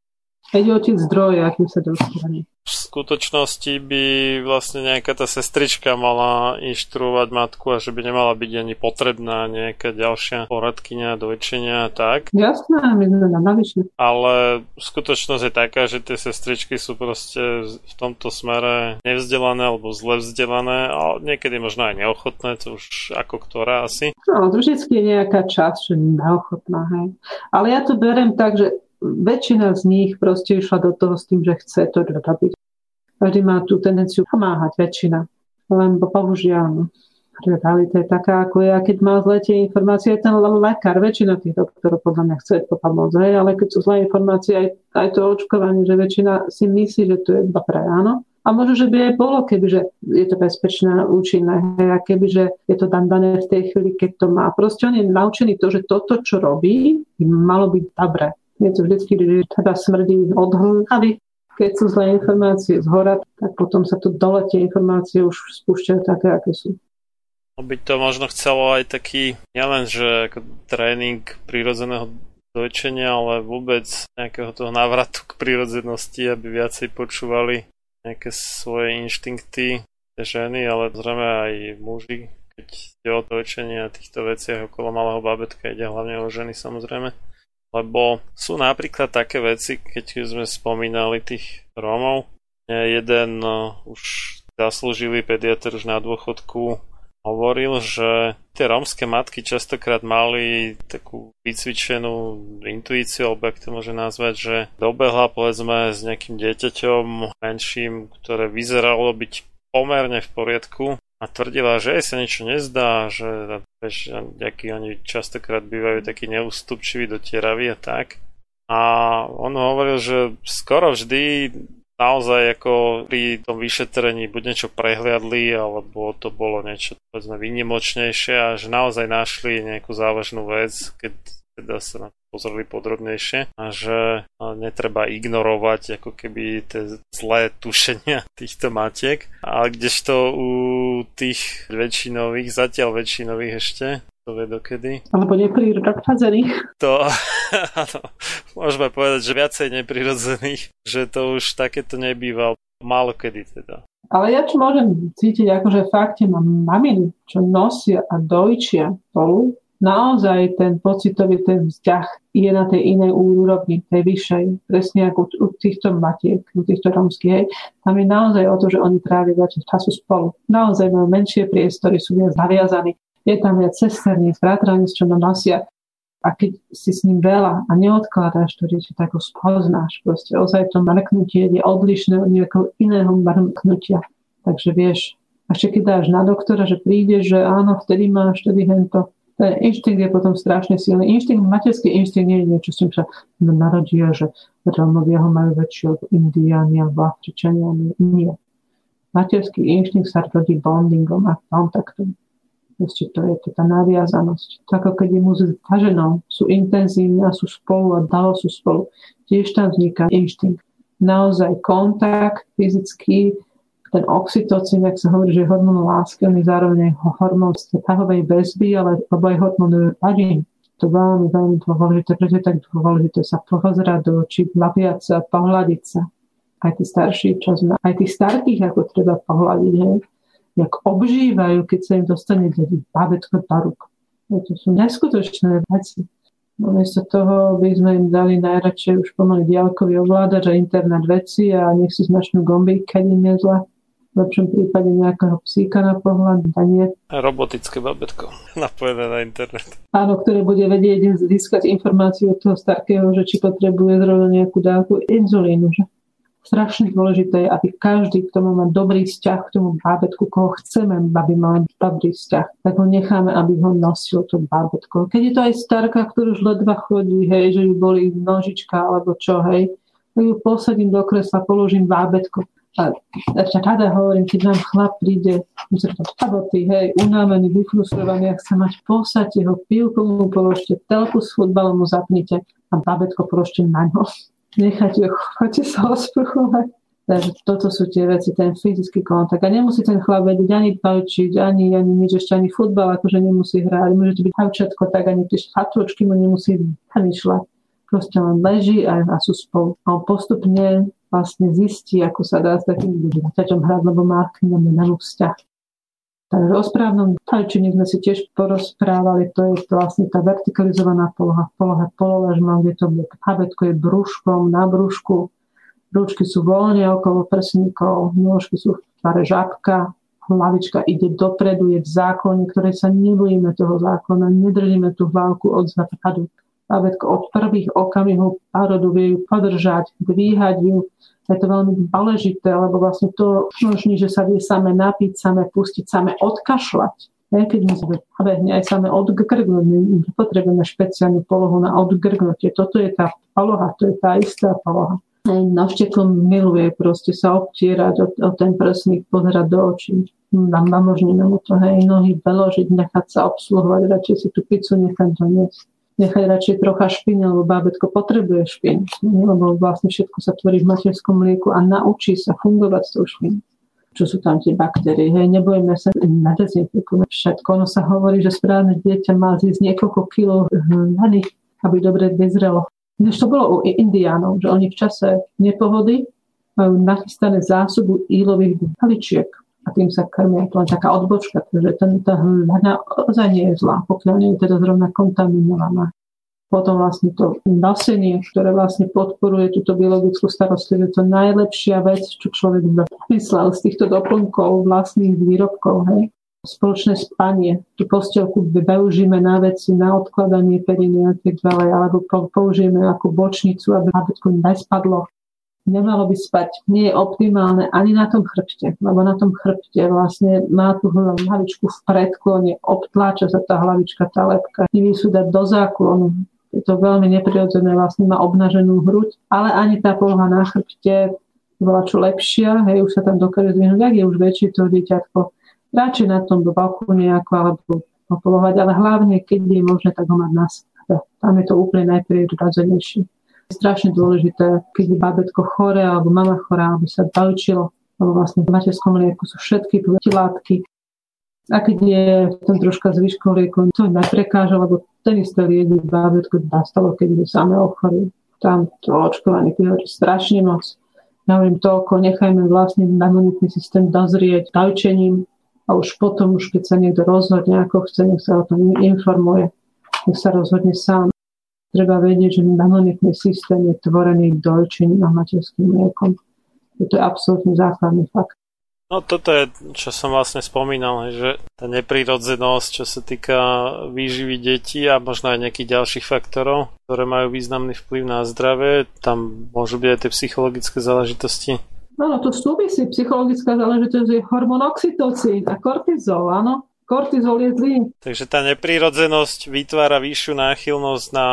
Veď otec zdroje, akým sa dostane v skutočnosti by vlastne nejaká tá sestrička mala inštruovať matku a že by nemala byť ani potrebná nejaká ďalšia poradkynia, dojčenia a tak. Jasné, my sme na navyšne. Ale skutočnosť je taká, že tie sestričky sú proste v tomto smere nevzdelané alebo zle vzdelané a niekedy možno aj neochotné, to už ako ktorá asi. No, to vždy je nejaká časť, že neochotná, hej. Ale ja to berem tak, že väčšina z nich proste išla do toho s tým, že chce to robiť. Každý má tú tendenciu pomáhať, väčšina. Len bohužiaľ. Realita je taká, ako je, a keď má zlé tie informácie, aj ten lekár, väčšina tých doktorov podľa mňa chce to pomôcť, hej, ale keď sú zlé informácie, aj, aj to očkovanie, že väčšina si myslí, že to je iba pre áno. A možno, že by aj bolo, kebyže je to bezpečné, účinné, hej, a kebyže je to tam dané v tej chvíli, keď to má. Proste on je naučený to, že toto, čo robí, by malo byť dobré je to vždycky, že teda smrdí od hlavy. Keď sú zlé informácie z hora, tak potom sa to dole tie informácie už spúšťajú také, aké sú. By to možno chcelo aj taký, nielen, že ako tréning prírodzeného dojčenia, ale vôbec nejakého toho návratu k prírodzenosti, aby viacej počúvali nejaké svoje inštinkty ženy, ale zrejme aj muži, keď ide o dojčenie a týchto veciach okolo malého babetka, ide hlavne o ženy samozrejme lebo sú napríklad také veci, keď sme spomínali tých Rómov, jeden uh, už zaslúžili pediatr už na dôchodku hovoril, že tie rómske matky častokrát mali takú vycvičenú intuíciu, alebo ak to môže nazvať, že dobehla povedzme s nejakým dieťaťom menším, ktoré vyzeralo byť pomerne v poriadku a tvrdila, že jej sa niečo nezdá, že vieš, nejaký oni častokrát bývajú takí neústupčiví, dotieraví a tak. A on hovoril, že skoro vždy naozaj ako pri tom vyšetrení buď niečo prehliadli, alebo to bolo niečo povedzme výnimočnejšie a že naozaj našli nejakú závažnú vec, keď teda sa na to pozreli podrobnejšie a že netreba ignorovať ako keby tie zlé tušenia týchto matiek. A kdežto u tých väčšinových, zatiaľ väčšinových ešte, to vie dokedy. Alebo neprirodzených. To, áno, môžeme povedať, že viacej neprirodzených, že to už takéto nebýva. Málo kedy teda. Ale ja čo môžem cítiť, akože fakt mám maminy, čo nosia a dojčia spolu, naozaj ten pocitový ten vzťah je na tej inej úrovni, tej vyššej, presne ako u týchto matiek, u týchto romských, hej. Tam je naozaj o to, že oni trávia viac času spolu. Naozaj majú menšie priestory, sú viac zaviazaní, je tam viac sesterní, bratraní, čo nám nosia. A keď si s ním veľa a neodkladáš to dieťa, tak ho spoznáš. Proste ozaj to mrknutie je odlišné od nejakého iného mrknutia. Takže vieš, a ešte keď dáš na doktora, že príde, že áno, vtedy máš, vtedy hento, ten inštinkt je potom strašne silný. Inštinkt, materský inštinkt nie je niečo, s čím sa narodia, že Rómovia ho majú väčšie od Indiáni alebo Afričania. Nie. Materský inštinkt sa rodí bondingom a kontaktom. Ešte to je tá naviazanosť. Tak ako keď je muž ženou, sú intenzívne a sú spolu a dalo sú spolu. Tiež tam vzniká inštinkt. Naozaj kontakt fyzický, ten oxytocín, ak sa hovorí, že je hormón lásky, on je zároveň hormón vzťahovej väzby, ale alebo aj hormón padín. To veľmi, veľmi dôležité, preto je tak dôležité sa pozerať do očí, napiať sa, pohľadiť sa. Aj tí starší, čo sme, aj tí starých, ako treba pohľadiť, hej. Jak obžívajú, keď sa im dostane deti, bábetko do rúk. To sú neskutočné veci. No, miesto toho by sme im dali najradšej už pomaly diálkový ovládač a internet veci a nech si značnú gombík, keď im je zle v lepšom prípade nejakého psíka na pohľad, a nie. Robotické babetko napojené na internet. Áno, ktoré bude vedieť získať informáciu od toho starkého, že či potrebuje zrovna nejakú dávku inzulínu. Že? strašne dôležité je, aby každý, kto má dobrý vzťah k tomu bábetku, koho chceme, aby mal dobrý vzťah, tak ho necháme, aby ho nosil to bábetko. Keď je to aj starka, ktorú už ledva chodí, hej, že ju boli nožička alebo čo, hej, tak ju posadím do kresla, položím bábetko. A ešte rada hovorím, keď nám chlap príde, myslím, to taboty, hej, unávený, vyfrustrovaný, ak sa mať posať jeho pivku mu položte, telku s futbalom mu zapnite a bábetko položte na ňo nechať ju, chodte sa osprchovať. Takže toto sú tie veci, ten fyzický kontakt. A nemusí ten chlap vedieť ani palčiť, ani, ani nič, ešte ani futbal, akože nemusí hrať. Môže to byť havčatko, tak ani tie šatôčky mu nemusí vyšľať. Proste len leží a, a sú spolu. A on postupne vlastne zistí, ako sa dá s takým dieťaťom hrať, lebo má k nemu na vzťah. Takže o správnom tajčení sme si tiež porozprávali, to je vlastne tá vertikalizovaná poloha, poloha pololežma, kde to habetko je brúškom na brúšku, rúčky sú voľne okolo prsníkov, nôžky sú v tvare žabka, hlavička ide dopredu, je v zákone, ktoré sa nebojíme toho zákona, nedržíme tú hlavku od západu. Bábätko od prvých okamihov parodu vie ju podržať, dvíhať ju, je to veľmi dôležité, lebo vlastne to umožní, že sa vie same napiť, same pustiť, same odkašľať. Ja, keď my sme behne aj same odgrgnúť, my potrebujeme špeciálnu polohu na odgrgnutie. Toto je tá poloha, to je tá istá poloha. Navštekom miluje proste sa obtierať o, o ten prsník, pozerať do očí. Nám namožníme mu to, hej, nohy veložiť, nechať sa obsluhovať, radšej si tú pizzu nechať doniesť nechať radšej trocha špiny, lebo bábetko potrebuje špin, lebo vlastne všetko sa tvorí v materskom mlieku a naučí sa fungovať s tou špinou čo sú tam tie baktérie. Hej, nebojme sa, nedezinfikujeme všetko. Ono sa hovorí, že správne dieťa má zísť niekoľko kilov hlady, aby dobre vyzrelo. Než to bolo u indiánov, že oni v čase nepohody majú nachystané zásobu ílových haličiek a tým sa krmia. To len taká odbočka, pretože ten, tá hľadná ozaj nie je zlá, pokiaľ nie je teda zrovna kontaminovaná. Potom vlastne to nosenie, ktoré vlastne podporuje túto biologickú starostlivosť, to najlepšia vec, čo človek vymyslel z týchto doplnkov vlastných výrobkov. Hej? Spoločné spanie. Tú postielku využijeme na veci, na odkladanie periny a tak ďalej, alebo použijeme ako bočnicu, aby bábätko nespadlo nemalo by spať. Nie je optimálne ani na tom chrbte, lebo na tom chrbte vlastne má tú hlavičku v predklone, obtláča sa tá hlavička, tá lepka, sú dať do záklonu. Je to veľmi neprirodzené, vlastne má obnaženú hruď, ale ani tá poloha na chrbte bola čo lepšia, hej, už sa tam dokáže zvihnúť, ak je už väčšie to dieťatko, radšej na tom balku nejako, alebo popolovať, ale hlavne, keď je možné, tak ho mať na sebe. Tam je to úplne najprirodzenejšie strašne dôležité, keď je bábetko chore alebo mama chorá, aby sa balčilo, lebo vlastne v materskom lieku sú všetky protilátky. A keď je ten troška zvyškom lieku, to neprekáža, lebo ten istý liek by bábetko nastalo, keď je samé ochorie. Tam to očkovanie je strašne moc. Ja hovorím toľko, nechajme vlastne imunitný systém dozrieť dajčením a už potom, už keď sa niekto rozhodne, ako chce, nech sa o tom informuje, nech sa rozhodne sám treba vedieť, že imunitný systém je tvorený dojčením a materským mliekom. To je absolútne základný fakt. No toto je, čo som vlastne spomínal, že tá neprírodzenosť, čo sa týka výživy detí a možno aj nejakých ďalších faktorov, ktoré majú významný vplyv na zdravie, tam môžu byť aj tie psychologické záležitosti. Áno, to súvisí. Psychologická záležitosť je hormón oxytocín a kortizol, áno. Kortizol je zlý. Takže tá neprírodzenosť vytvára vyššiu náchylnosť na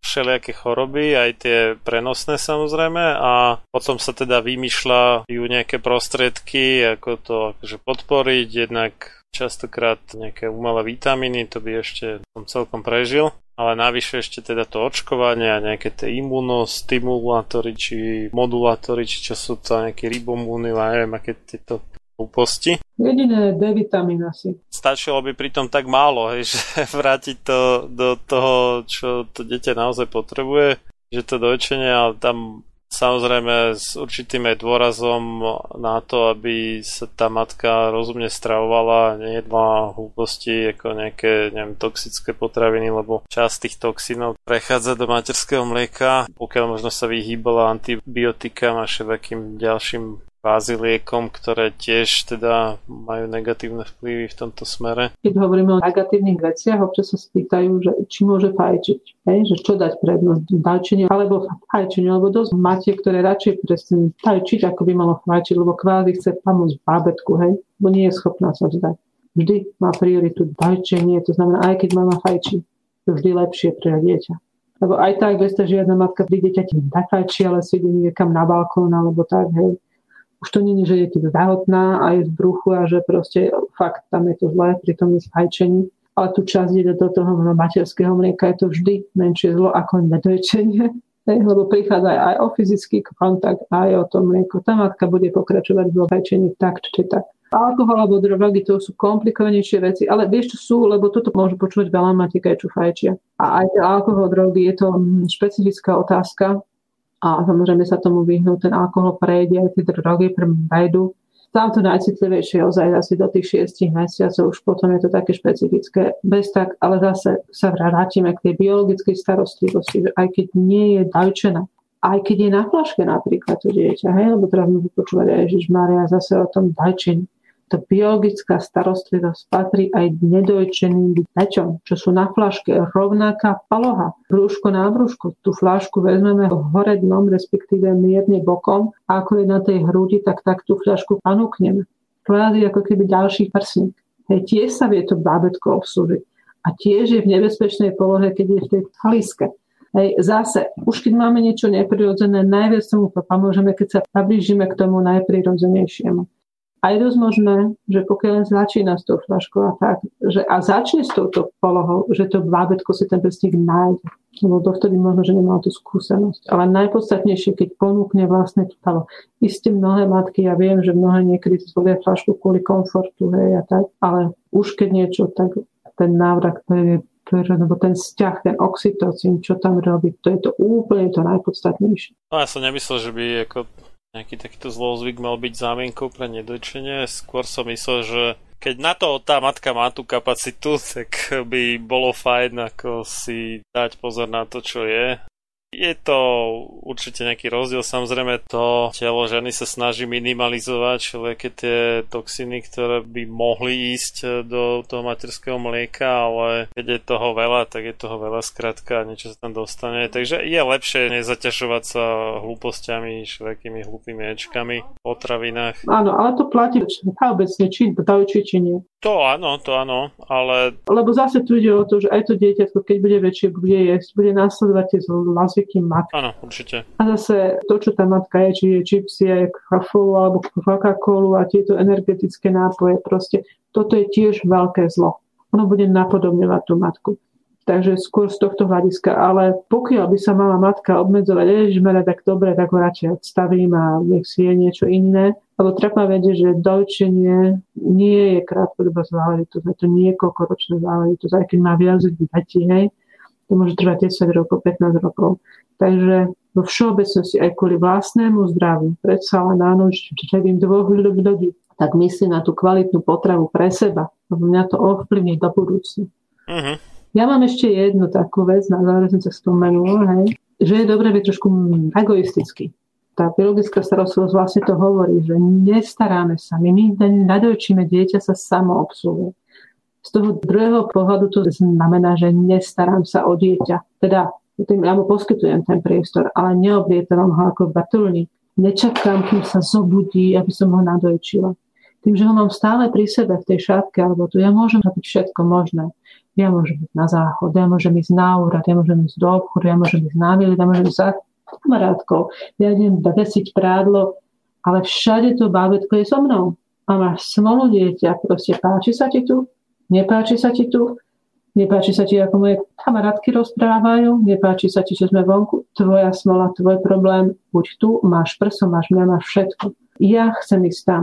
všelijaké choroby, aj tie prenosné samozrejme a potom sa teda vymýšľajú nejaké prostriedky, ako to akože podporiť, jednak častokrát nejaké umelé vitamíny, to by ešte som celkom prežil, ale navyše ešte teda to očkovanie a nejaké tie imunostimulátory či modulátory, či čo sú to nejaké ribomúny, neviem, aké tieto hlúposti. Jediné D vitamín asi. Stačilo by pritom tak málo, hej, že vrátiť to do toho, čo to dieťa naozaj potrebuje, že to dojčenie, ale tam samozrejme s určitým aj dôrazom na to, aby sa tá matka rozumne stravovala a nejedla hlúposti ako nejaké neviem, toxické potraviny, lebo časť tých toxínov prechádza do materského mlieka, pokiaľ možno sa vyhýbala antibiotikám a všetkým ďalším kvázi liekom, ktoré tiež teda majú negatívne vplyvy v tomto smere. Keď hovoríme o negatívnych veciach, občas sa spýtajú, že či môže fajčiť, hej? že čo dať prednosť, dajčeniu alebo fajčeniu, alebo dosť máte, ktoré radšej prestanú fajčiť, ako by malo fajčiť, lebo kvázi chce pomôcť bábetku, hej? bo nie je schopná sa vzdať. Vždy má prioritu dajčenie, to znamená, aj keď mama fajčí, to vždy lepšie pre dieťa. Lebo aj tak, bez toho žiadna matka pri dieťati nefajčí, ale si ide niekam na balkón alebo tak, hej už to je, že je tu zdahotná a je v bruchu a že proste fakt tam je to zlé pri tom fajčení. Ale tu časť ide do toho materského mlieka, je to vždy menšie zlo ako nedojčenie. lebo prichádza aj o fyzický kontakt, aj o to mlieko. Tá matka bude pokračovať vo fajčení tak či tak. Alkohol alebo drogy, to sú komplikovanejšie veci, ale vieš, čo sú, lebo toto môžu počuť veľa matek aj čo fajčia. A aj alkohol, drogy, je to mm, špecifická otázka, a samozrejme sa tomu vyhnú, ten alkohol prejde, aj tie drogy prejdu. Tam to najcitlivejšie ozaj asi do tých 6 mesiacov, už potom je to také špecifické. Bez tak, ale zase sa vrátime k tej biologickej starostlivosti, že aj keď nie je dajčená, aj keď je na flaške napríklad to dieťa, hej, lebo teraz môžu počúvať aj Ježiš Maria zase o tom dajčení to biologická starostlivosť patrí aj nedojčeným deťom, čo sú na flaške rovnaká paloha. Brúško na brúško. Tú flašku vezmeme hore dnom, respektíve mierne bokom a ako je na tej hrudi, tak tak tú flašku panúkneme. Kvázi ako keby ďalší prsník. Hej, tiež sa vie to bábetko obsúžiť. A tiež je v nebezpečnej polohe, keď je v tej chaliske. Hej, zase, už keď máme niečo neprirodzené, najviac tomu pomôžeme, keď sa priblížime k tomu najprirodzenejšiemu a je dosť možné, že pokiaľ začína s tou flaškou a tak, že a začne s touto polohou, že to bábetko si ten prsník nájde. Lebo dovtedy možno, že nemá tú skúsenosť. Ale najpodstatnejšie, keď ponúkne vlastne to talo. Isté mnohé matky, ja viem, že mnohé niekedy zvolia flašku kvôli komfortu, hej, a tak, ale už keď niečo, tak ten návrat, to je lebo ten vzťah, ten oxytocín, čo tam robí, to je to úplne to najpodstatnejšie. No ja som nemyslel, že by ako nejaký takýto zlozvyk mal byť zámienkou pre nedojčenie. Skôr som myslel, že keď na to tá matka má tú kapacitu, tak by bolo fajn ako si dať pozor na to, čo je je to určite nejaký rozdiel. Samozrejme to telo ženy sa snaží minimalizovať všelijaké tie toxiny, ktoré by mohli ísť do toho materského mlieka, ale keď je toho veľa, tak je toho veľa skratka a niečo sa tam dostane. Takže je lepšie nezaťažovať sa hlúpostiami, všelijakými hlúpými ečkami v potravinách. Áno, ale to platí všeobecne, či dajú, či, či nie. To áno, to áno, ale... Lebo zase tu ide o to, že aj to dieťa, keď bude väčšie, bude jesť, bude následovať tie zvyky matky. Áno, určite. A zase to, čo tá matka je, či je čipsy, aj kafolu alebo Coca-Colu a tieto energetické nápoje, proste toto je tiež veľké zlo. Ono bude napodobňovať tú matku. Takže skôr z tohto hľadiska. Ale pokiaľ by sa mala matka obmedzovať, ježišmere, tak dobre, tak ho radšej odstavím a nech si je niečo iné. Lebo treba vedieť, že dojčenie nie je krátkodobá záležitosť, je to niekoľkoročná záležitosť, aj keď má viac detí, hej, to môže trvať 10 rokov, 15 rokov. Takže vo všeobecnosti aj kvôli vlastnému zdraviu, predsa len áno, im dvoch ľudí, tak myslí na tú kvalitnú potravu pre seba, lebo mňa to ovplyvní do budúcna. Uh-huh. Ja mám ešte jednu takú vec, na záver som sa spomenul, hej, že je dobré byť trošku egoistický tá biologická starostlivosť vlastne to hovorí, že nestaráme sa, my nadojčíme, dieťa sa samo obsluhuje. Z toho druhého pohľadu to znamená, že nestarám sa o dieťa. Teda tým ja mu poskytujem ten priestor, ale neoblietam ho ako batulník. Nečakám, kým sa zobudí, aby som ho nadojčila. Tým, že ho mám stále pri sebe v tej šatke alebo tu, ja môžem robiť všetko možné. Ja môžem ísť na záchod, ja môžem ísť na úrad, ja môžem ísť do obchodu, ja môžem ísť na výlet, ja môžem ísť kamarátkou, ja idem vesiť prádlo, ale všade to bábetko je so mnou. A máš smolu dieťa, proste páči sa ti tu, nepáči sa ti tu, nepáči sa ti, ako moje kamarátky rozprávajú, nepáči sa ti, že sme vonku, tvoja smola, tvoj problém, buď tu, máš prso, máš mňa, máš všetko. Ja chcem ísť tam.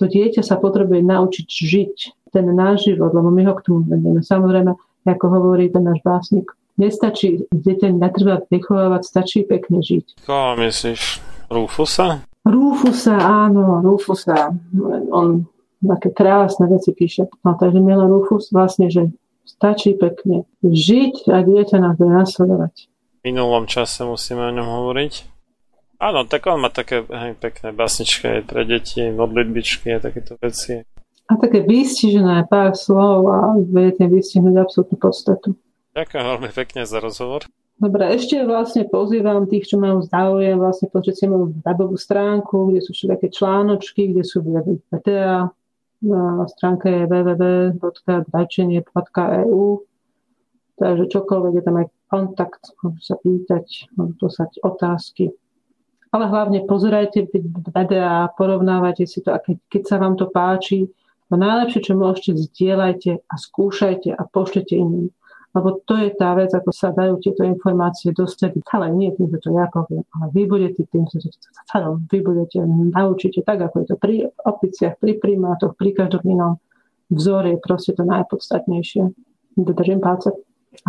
To dieťa sa potrebuje naučiť žiť ten náš život, lebo my ho k tomu vedieme. Samozrejme, ako hovorí ten náš básnik, Nestačí, dieťa netreba vychovávať, stačí pekne žiť. Koho myslíš? Rufusa? Rufusa, áno, Rufusa. On také krásne veci píše. No takže Milan Rufus vlastne, že stačí pekne žiť a dieťa nás bude nasledovať. V minulom čase musíme o ňom hovoriť. Áno, tak on má také hej, pekné basničky aj pre deti, modlitbičky a takéto veci. A také vystižené pár slov a viete vystihnúť absolútnu podstatu. Ďakujem veľmi pekne za rozhovor. Dobre, ešte vlastne pozývam tých, čo majú záujem, vlastne pozrieť si moju webovú stránku, kde sú všetké článočky, kde sú videá. Na stránke je www.dajčenie.eu Takže čokoľvek je tam aj kontakt, môžu sa pýtať, môžu poslať otázky. Ale hlavne pozerajte videá, porovnávajte si to a keď sa vám to páči, to najlepšie, čo môžete, zdieľajte a skúšajte a pošlete iným. Lebo to je tá vec, ako sa dajú tieto informácie dostať, ale nie tým, že to ja poviem, ale vy budete tým, že to vy budete, naučite tak, ako je to pri opiciach, pri primátoch, pri každom inom vzore, proste to najpodstatnejšie. Držím palce.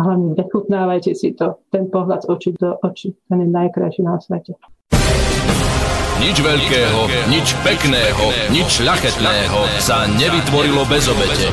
A hlavne nechutnávajte si to, ten pohľad z očí do očí, ten je najkrajší na svete. Nič veľkého, nič pekného, nič šľachetného sa nevytvorilo bez obete.